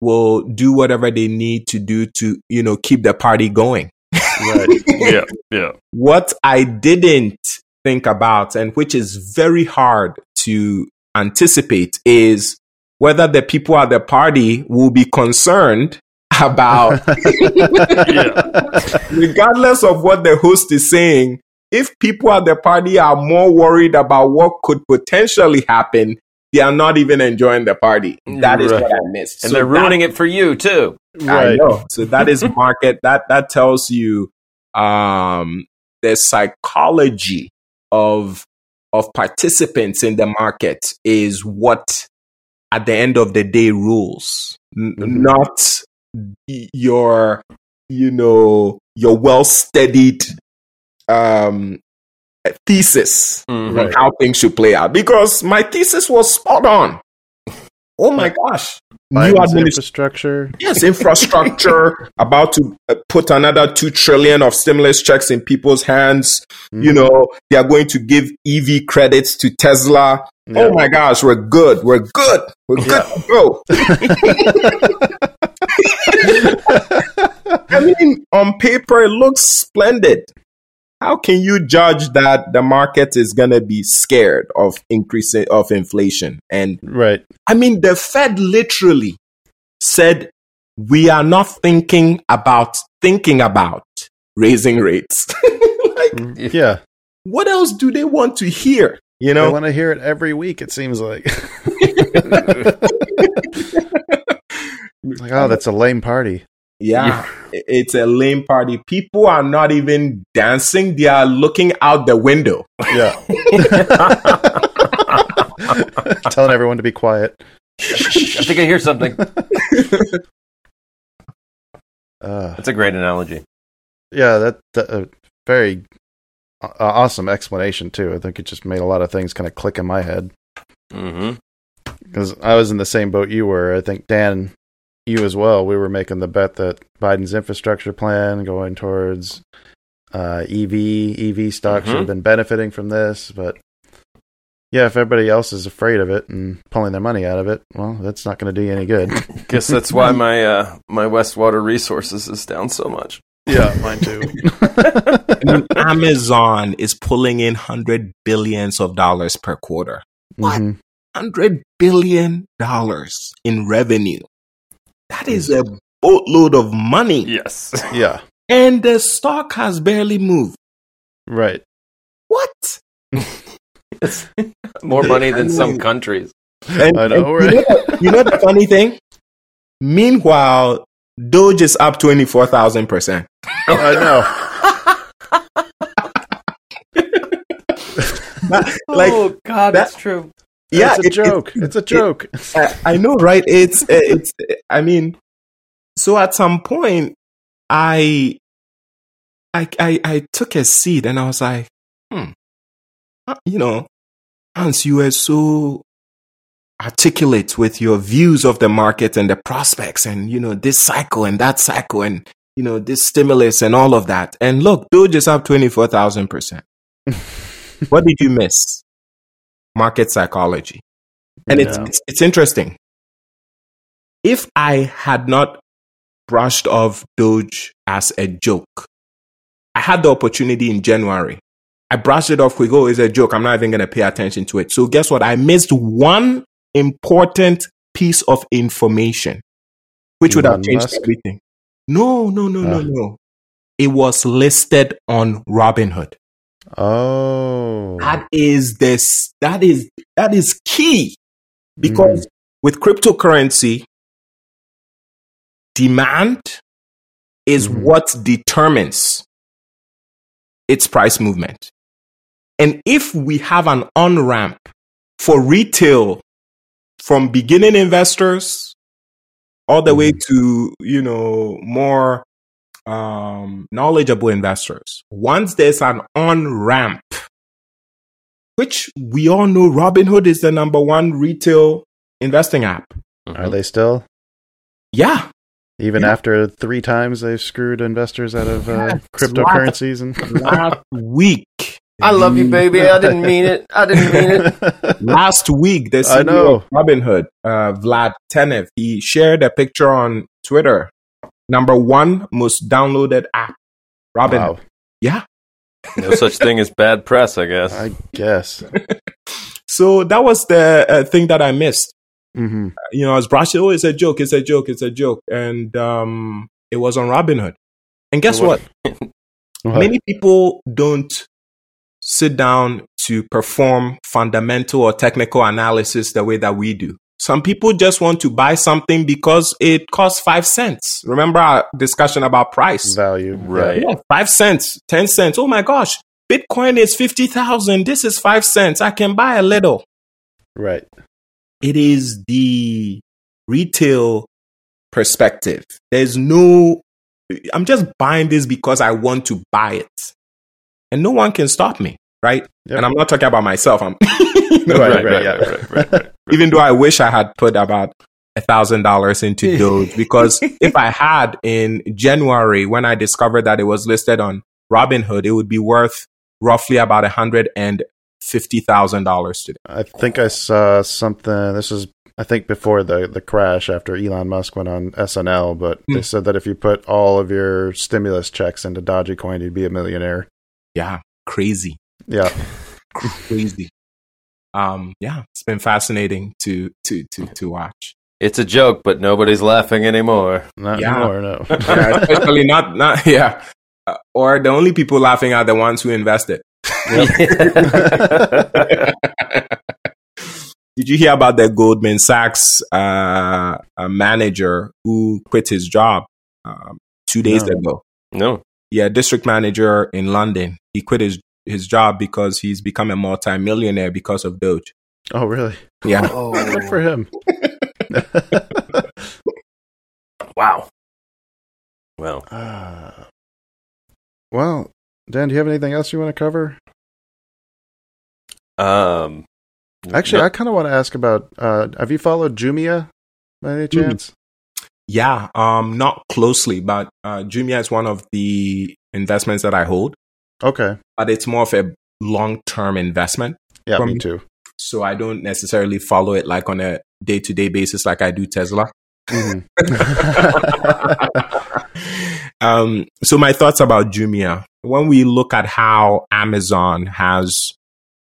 will do whatever they need to do to, you know, keep the party going. right. yeah, yeah. What I didn't think about, and which is very hard to anticipate, is whether the people at the party will be concerned about, regardless of what the host is saying, if people at the party are more worried about what could potentially happen, they are not even enjoying the party. That is Right. what I missed. And So they're that- ruining it for you too. I right. know. So that is market. that that tells you um, the psychology of of participants in the market is what at the end of the day rules, N- Mhm. not your you know your well studied um, thesis Mhm. on how things should play out. Because my thesis was spot on. Oh my gosh. New administration. infrastructure. Yes, infrastructure about to uh, put another 2 trillion of stimulus checks in people's hands. You Mhm. know, they are going to give EV credits to Tesla. Yeah. Oh my gosh, we're good. We're good. We're good to go. I mean, on paper, it looks splendid. How can you judge that the market is going to be scared of increasing of inflation? And Right. I mean, the Fed literally said, we are not thinking about thinking about raising rates. like, mm, Yeah. what else do they want to hear? You know i want to hear it every week, it seems like. like, oh, that's a lame party. Yeah, i- it's a lame party. People are not even dancing; they are looking out the window. Yeah. Telling everyone to be quiet. I think I hear something. Uh, That's a great analogy. yeah, that, that uh, very uh, awesome explanation too. I think it just made a lot of things kind of click in my head because I was in the same boat you were. I think Dan, you as well. We were making the bet that Biden's infrastructure plan going towards uh, EV EV stocks should Mhm. have been benefiting from this, but Yeah, if everybody else is afraid of it and pulling their money out of it, well, that's not going to do you any good. Guess that's why my uh, my Westwater Resources is down so much. yeah, mine too. Amazon is pulling in hundred billions of dollars per quarter. What? Mhm. Hundred billion dollars in revenue. That hmm. is a boatload of money. Yes. Yeah, And the stock has barely moved. right. What? It's more money than some countries. And, I know, and you, know, you know the funny thing? Meanwhile, Doge is up 24,000%. I know. like, oh God, that- that's true. Yeah, it's a it- it- joke. it's a joke. I, I know, right? It's it's. I mean, so at some point, I, I, I, I took a seat and I was like, hmm, Uh, you know, Hans, you were so articulate with your views of the market and the prospects, and you know this cycle and that cycle, and you know this stimulus and all of that. And look, Doge is up twenty four thousand percent. What did you miss? Market psychology. And it's, Yeah. it's it's interesting. If I had not brushed off Doge as a joke, I had the opportunity in January. I brushed it off quick. Oh, it's a joke. I'm not even going to pay attention to it. So guess what? I missed one important piece of information, which would have changed Musk? everything. No, no, no, no, Ah. no. It was listed on Robinhood. Oh, That is this. That is that is key because with cryptocurrency, demand is Mhm. what determines its price movement. And if we have an on ramp for retail from beginning investors all the way to, you know, more um, knowledgeable investors, once there's an on ramp, which we all know Robinhood is the number one retail investing app. are they still? Yeah. Even Yeah. after three times they've screwed investors out of uh, cryptocurrencies and Last week. I love you, baby. I didn't mean it. I didn't mean it. Last week, the I know. of Robinhood, uh, Vlad Tenev, he shared a picture on Twitter. Number one most downloaded app. Robin. wow, Yeah. No such thing as bad press, I guess. I guess. So that was the uh, thing that I missed. hmm You know, I was brushing, oh, it's a joke, it's a joke, it's a joke. And um, it was on Robinhood. And guess What- what? Many people don't sit down to perform fundamental or technical analysis the way that we do. Some people just want to buy something because it costs five cents. Remember our discussion about price? Value, Right. Yeah, five cents, 10 cents. Oh my gosh, Bitcoin is 50,000. This is five cents. I can buy a little. Right. It is the retail perspective. There's no, I'm just buying this because I want to buy it. And no one can stop me, right? Yep. And I'm not talking about myself. I'm, you know, Right, right, right, right, yeah. right, right, right, even though I wish I had put about a thousand dollars into Doge because if I had in January when I discovered that it was listed on Robinhood, it would be worth roughly about a hundred and fifty thousand dollars today. I think I saw something. This is, I think, before the the crash after Elon Musk went on SNL. But they Hmm. said that if you put all of your stimulus checks into Dogecoin, you'd be a millionaire. Yeah, crazy, Yeah. crazy. Um, yeah, it's been fascinating to to to to watch. It's a joke, but nobody's laughing anymore. Not Yeah. anymore. No. Yeah, especially not not yeah. Uh, or the only people laughing are the ones who invested. Did you hear about the Goldman Sachs uh, uh, manager who quit his job um, two days No. ago? no. Yeah, district manager in London. He quit his his job because he's become a multimillionaire because of Doge. oh, really? Yeah, Good for him. Wow. Well, Uh, well, Dan, do you have anything else you want to cover? um, Actually, no- I kind of want to ask about. Uh, have you followed Jumia by any Hmm. chance? yeah. Um, not closely, but uh, Jumia is one of the investments that I hold, Okay. but it's more of a long term investment. Yeah, me too. so I don't necessarily follow it like on a day to day basis like I do Tesla. Mhm. um, so my thoughts about Jumia. When we look at how Amazon has,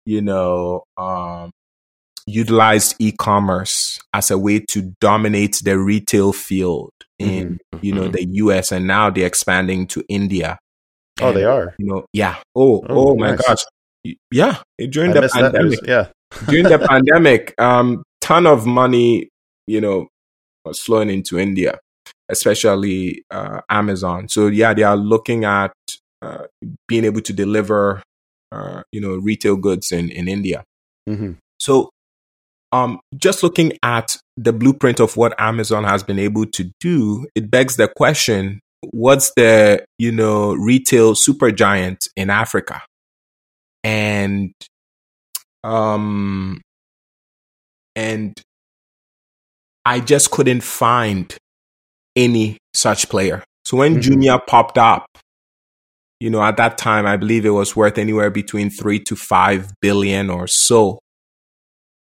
you know, um, utilized e-commerce as a way to dominate the retail field in, you know, the US and now they're expanding to India. Oh, they are. You know, yeah. Oh, oh, Oh, my nice. gosh. Yeah. During I the pandemic, news. Yeah. during the pandemic, um, ton of money, you know, was flowing into India, especially uh, Amazon. So yeah, they are looking at uh, being able to deliver, uh, you know, retail goods in in India. hmm So, um, just looking at the blueprint of what Amazon has been able to do, it begs the question: What's the you know retail super giant in Africa? And um, and I just couldn't find any such player. So when Mhm. Jumia popped up, you know, at that time, I believe it was worth anywhere between three to five billion or so.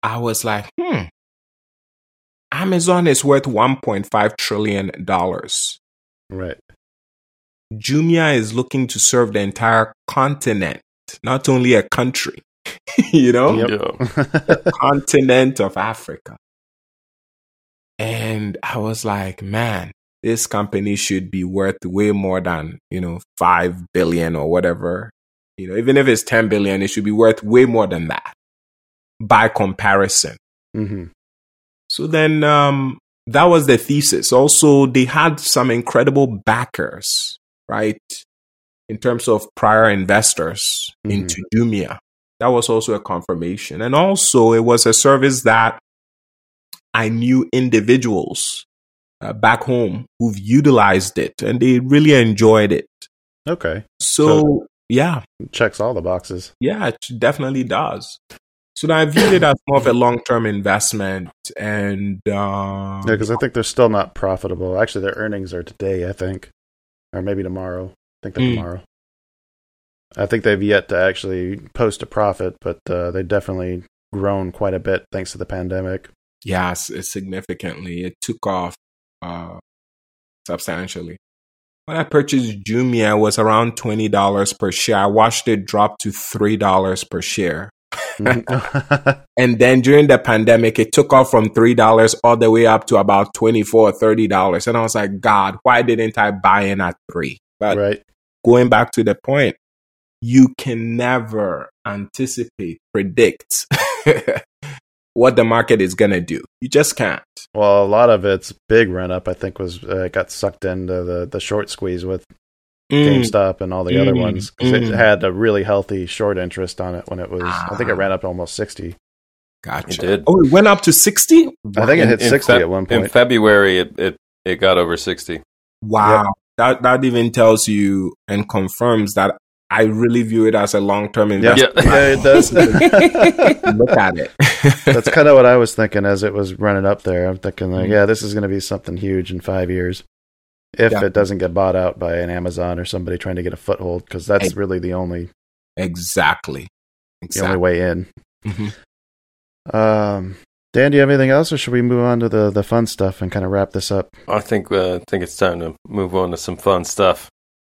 I was like, hmm, Amazon is worth $1.5 trillion. Right. Jumia is looking to serve the entire continent, not only a country, you know, Yep. continent of Africa. And I was like, man, this company should be worth way more than, you know, 5 billion or whatever. You know, even if it's 10 billion, it should be worth way more than that by comparison. hmm So then um, that was the thesis. Also, they had some incredible backers, right? In terms of prior investors Mhm. into Jumia. That was also a confirmation. And also, it was a service that I knew individuals uh, back home who've utilized it and they really enjoyed it. Okay. So, So- yeah, Checks all the boxes. yeah, it definitely does. So I viewed it as more of a long term investment, and uh, Yeah, because I think they're still not profitable. Actually, their earnings are today, I think, or maybe tomorrow. I think they're Mm. tomorrow. I think they've yet to actually post a profit, but uh, they've definitely grown quite a bit thanks to the pandemic. yes, significantly it took off uh, substantially. When I purchased Jumia, it was around twenty dollars per share. I watched it drop to three dollars per share. and then during the pandemic, it took off from three dollars all the way up to about twenty four, thirty dollars. And I was like, God, why didn't I buy in at three? But right. going back to the point, you can never anticipate, predict what the market is going to do. You just can't. Well, a lot of its big run up, I think, was uh, got sucked into the, the short squeeze with Mm, GameStop and all the other ones ones 'cause mm. it had a really healthy short interest on it when it was. I think it Ah. ran up to almost sixty. Gotcha. It did. Oh, it went up to 60? I think it In- hit in sixty Feb- at one point. In. February, it, it, it got over 60. Wow. That, that even tells you and confirms that I really view it as a long term investment. yeah, it does. Look at it. That's kind of what I was thinking as it was running up there. I'm thinking like, Mhm. yeah, this is going to be something huge in five years, if Yeah. it doesn't get bought out by an Amazon or somebody trying to get a foothold, because that's Hey. really the only exactly. the Exactly. only way in. Mhm. Um, Dan, do you have anything else, or should we move on to the the fun stuff and kind of wrap this up? I think uh, I think it's time to move on to some fun stuff.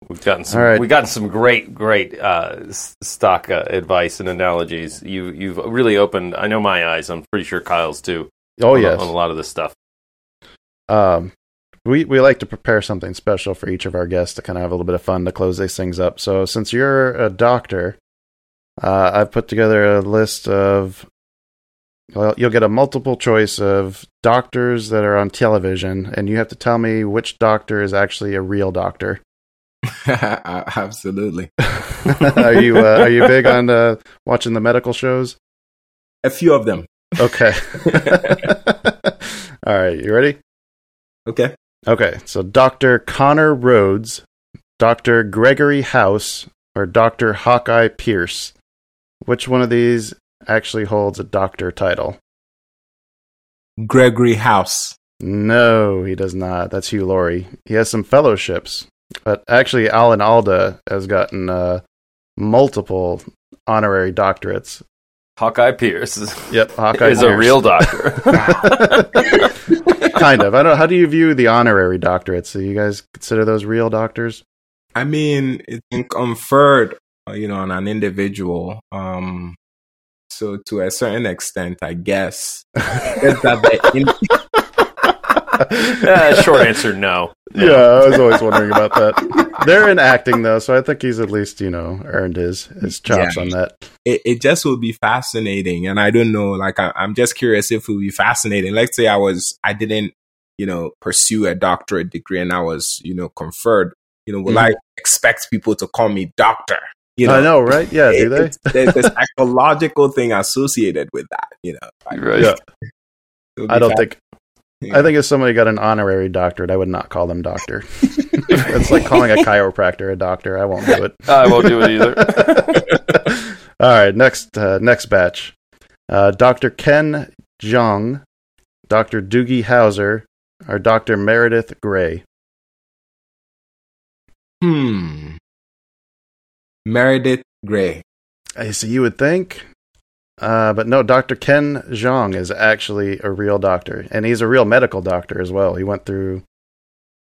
We've gotten some. All right. We've gotten some great, great uh, stock uh, advice and analogies. You, you've really opened. I know my eyes. I'm pretty sure Kyle's too. Oh on, yes, on a lot of this stuff. um, we we like to prepare something special for each of our guests to kind of have a little bit of fun to close these things up. So since you're a doctor, uh, I've put together a list of. Well, you'll get a multiple choice of doctors that are on television, and you have to tell me which doctor is actually a real doctor. Absolutely. are you uh, are you big on uh, watching the medical shows? A few of them. Okay. All right, you ready? Okay. Okay, so Dr. Connor Rhodes, Dr. Gregory House, or Dr. Hawkeye Pierce. Which one of these actually holds a doctor title? Gregory House. No, he does not. That's Hugh Laurie. He has some fellowships, but actually, Alan Alda has gotten uh, multiple honorary doctorates. Hawkeye Pierce is, Yep, Hawkeye is a real doctor. kind of. I don't. How do you view the honorary doctorates? Do you guys consider those real doctors? I mean, it's conferred, uh, you know, on an individual. Um, so to a certain extent, I guess. That the in- Eh, short answer, no. Yeah, I was always wondering about that. They're in acting though, so I think he's at least you know earned his his chops Yeah. on that. it, it just would be fascinating. And I don't know, like, I, I'm just curious if it would be fascinating. Let's say I was, I didn't, you know, pursue a doctorate degree and I was, you know, conferred. You know, will Mhm. I expect people to call me doctor? You know, I know, right? Yeah, do it- they? there's a psychological thing associated with that, you know. Like, Right. Yeah. I don't think. I think if somebody got an honorary doctorate, I would not call them doctor. it's like calling a chiropractor a doctor. I won't do it. I won't do it either. All right, next uh, next batch. Uh, Dr. Ken Jeong, Dr. Doogie Howser, or Dr. Meredith Grey. Hmm. Meredith Grey. I see. You would think, uh, but no. Dr. Ken Jeong is actually a real doctor, and he's a real medical doctor as well. He went through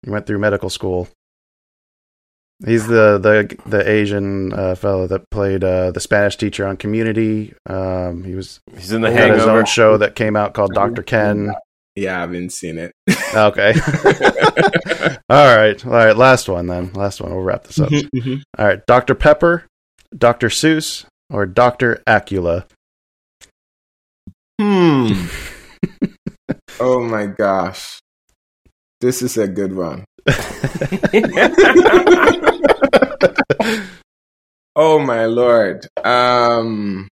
he went through medical school. He's the the the Asian uh, fellow that played uh, the Spanish teacher on Community. Um, he was He's in the he had his own show that came out called Dr. Ken. Yeah, I haven't seen it. Okay. all right. All right. Last one then. Last one. We'll wrap this up. Mhm. All right. Dr. Pepper, Dr. Seuss, or Dr. Acula. Hmm. oh my gosh. This is a good one. oh my lord. Um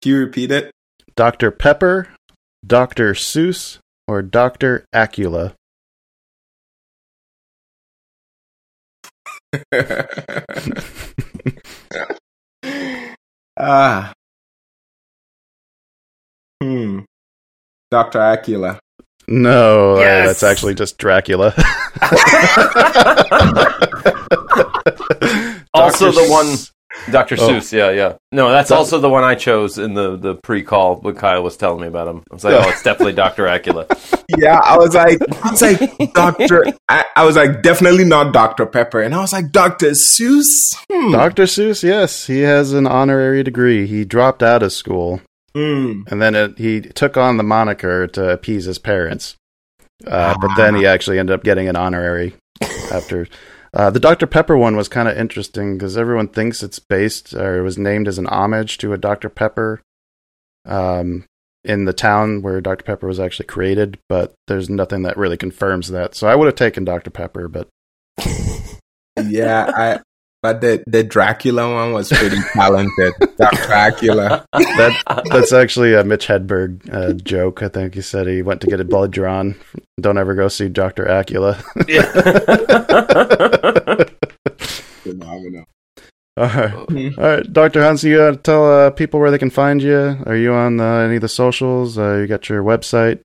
Can you repeat it? Dr. Pepper, Dr. Seuss, or Dr. Acula. ah. Hmm. Dr. Acula. No, uh, that's actually just Dracula. Also the one- Dr. Oh. Seuss, yeah, yeah. No, that's Doc- also the one I chose in the, the pre-call when Kyle was telling me about him. I was like, oh, it's definitely Dr. Acula. Yeah, I was like, I was like, Doctor. I, I was like, definitely not Dr. Pepper, and I was like, Dr. Seuss. Hmm. Dr. Seuss, yes, he has an honorary degree. He dropped out of school, Hmm. and then it, he took on the moniker to appease his parents. Uh, but then he actually ended up getting an honorary after. Uh, the Dr. Pepper one was kind of interesting because everyone thinks it's based or it was named as an homage to a Dr. Pepper um, in the town where Dr. Pepper was actually created, but there's nothing that really confirms that. So I would have taken Dr. Pepper, but Yeah, I. But the the Dracula one was pretty talented. Dr. Dracula. that that's actually a Mitch Hedberg uh, joke. I think he said he went to get a blood drawn. Don't ever go see Doctor Acula. Phenomenal. All right, all right, Doctor Hans, you gotta tell uh, people where they can find you. Are you on uh, any of the socials? Uh, you got your website,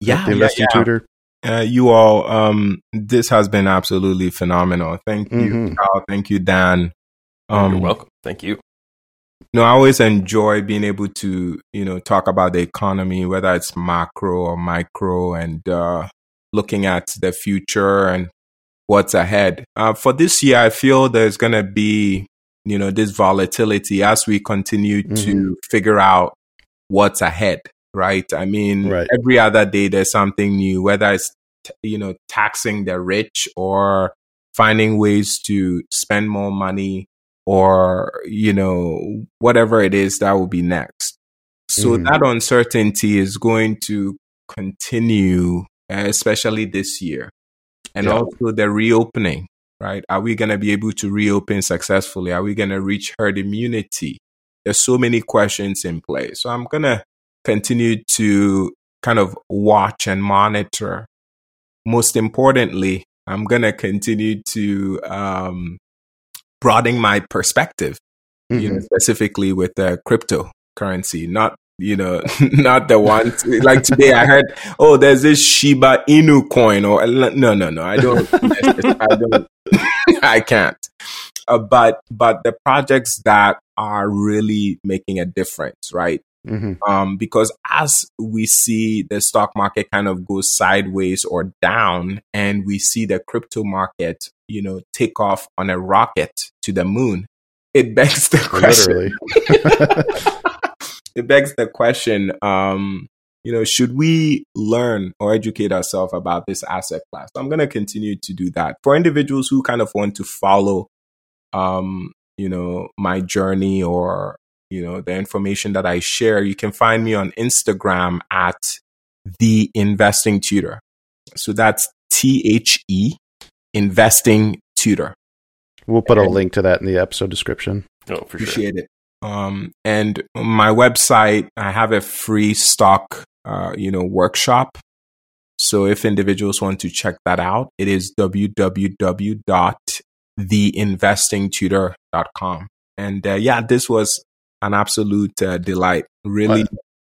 Yeah, the yeah, Investing yeah. Tutor. Uh, you all, um, this has been absolutely phenomenal. Thank you, Mhm. Carl. Thank you, Dan. Um, You're welcome. Thank you. No, I always enjoy being able to, you know, talk about the economy, whether it's macro or micro, and uh, looking at the future and what's ahead. Uh, for this year, I feel there's going to be, you know, this volatility as we continue to figure out what's ahead, right? I mean, Right. every other day there's something new, whether it's, t- you know, taxing the rich or finding ways to spend more money or you know whatever it is that will be next so Mhm. that uncertainty is going to continue especially this year and Yeah. also the reopening right are we going to be able to reopen successfully are we going to reach herd immunity there's so many questions in play so i'm going to continue to kind of watch and monitor most importantly i'm going to continue to um, broaden my perspective you know Mhm. specifically with the cryptocurrency not you know not the one like today i heard oh there's this shiba inu coin or no no no i don't i don't I can't. Uh, but but the projects that are really making a difference, right? Hmm um, because as we see the stock market kind of go sideways or down, and we see the crypto market, you know, take off on a rocket to the moon, it begs the question. It begs the question. Um, you know, should we learn or educate ourselves about this asset class? I'm going to continue to do that for individuals who kind of want to follow, um, you know, my journey or you know the information that I share. You can find me on Instagram at the Investing Tutor. So that's T H E Investing Tutor. We'll put a link to that in the episode description. Oh, for sure. Appreciate it. Um, and my website, I have a free stock, uh, you know, workshop. So if individuals want to check that out, it is www.theinvestingtutor.com. And uh, yeah, this was an absolute uh, delight. Really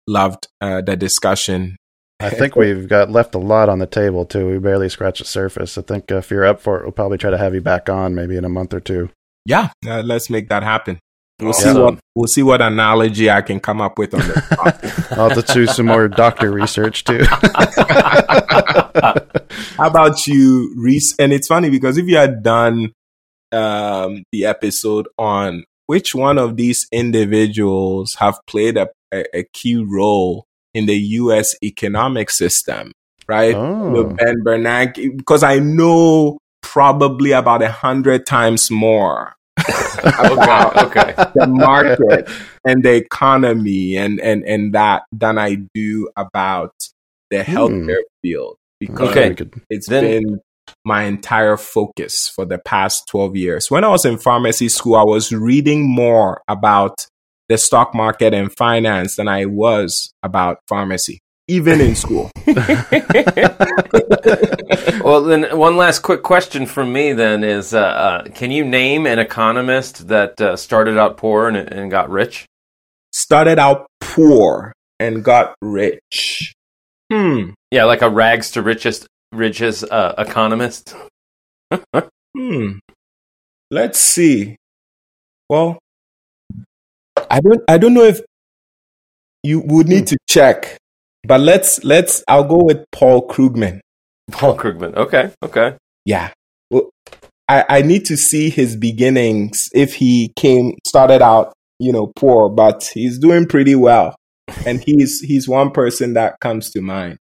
loved uh, the discussion. I think we've got left a lot on the table too. We barely scratched the surface. I think if you're up for it, we'll probably try to have you back on maybe in a month or two. Yeah, uh, let's make that happen. We'll see what we'll see what analogy I can come up with on the spot. I'll have to do some more doctor research too. How about you, Reese? And it's funny because if you had done um, the episode on which one of these individuals have played a, a, a key role in the U.S. economic system, right? Oh. With Ben Bernanke, because I know probably about a hundred times more about okay. the market and the economy and, and, and that than I do about the hmm. healthcare field because Okay. We it's Then- been my entire focus for the past 12 years. When I was in pharmacy school, I was reading more about the stock market and finance than I was about pharmacy, even in school. well, then one last quick question from me then is: uh, uh, Can you name an economist that uh, started out poor and, and got rich? Started out poor and got rich. Hmm. Yeah, like a rags to riches riches uh, economist. Hmm. Let's see. Well, I don't I don't know if you would need to check, but let's let's I'll go with Paul Krugman. Paul Krugman. Okay, okay. Yeah. Well, I, I need to see his beginnings if he came started out, you know, poor, but he's doing pretty well. And he's he's one person that comes to mind.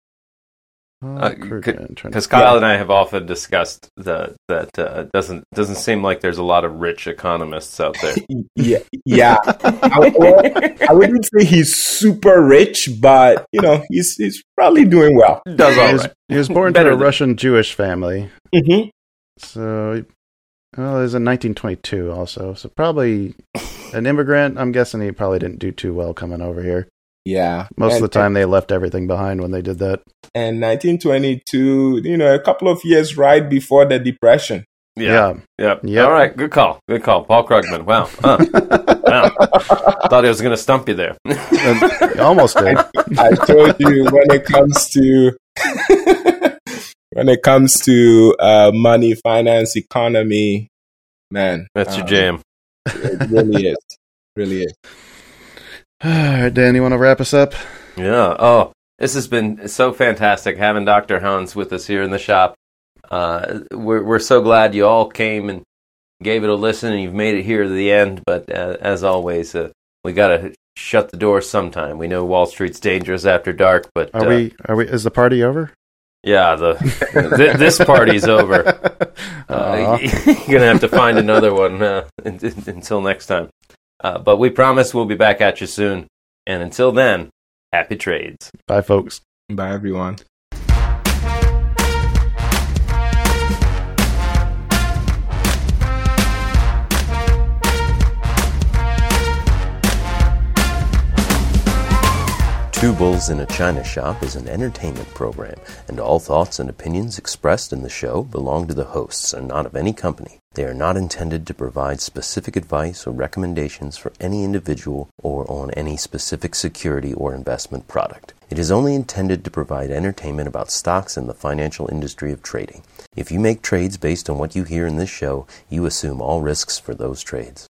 Oh, Uh, Krugman, could- trying to- Because Kyle and I have often discussed the, that uh, doesn't doesn't seem like there's a lot of rich economists out there. Yeah, yeah. I, well, I wouldn't say he's super rich, but you know, he's he's probably doing well. Does he, all was, right. he was born to a than- Russian Jewish family. Mm-hmm. So, he- well, it was in 1922 also. So probably an immigrant. I'm guessing he probably didn't do too well coming over here. Yeah, Most and, of the time, they left everything behind when they did that. And 1922, you know, a couple of years right before the depression. Yeah. Yep. Yep. All right. Good call. Good call. Paul Krugman. Wow. Huh. wow. Thought I was going to stump you there. Almost did. I told you when it comes to when it comes to uh, money, finance, economy, man, That's your um, jam. It really is, really is. All right, Dan, you want to wrap us up? Yeah. Oh, this has been so fantastic having Dr. Hans with us here in the shop. Uh, we're, we're so glad you all came and gave it a listen and you've made it here to the end. But uh, as always, uh, we got to shut the door sometime. We know Wall Street's dangerous after dark, but Are uh, we? Are we? Is the party over? yeah, the th- this party's over. Uh, you're gonna have to find another one uh, un- un- until next time. Uh, but we promise we'll be back at you soon. And until then, happy trades. Bye, folks. Bye, everyone. Two Bulls in a China Shop is an entertainment program, and all thoughts and opinions expressed in the show belong to the hosts and not of any company. They are not intended to provide specific advice or recommendations for any individual or on any specific security or investment product. It is only intended to provide entertainment about stocks and the financial industry of trading. If you make trades based on what you hear in this show, you assume all risks for those trades.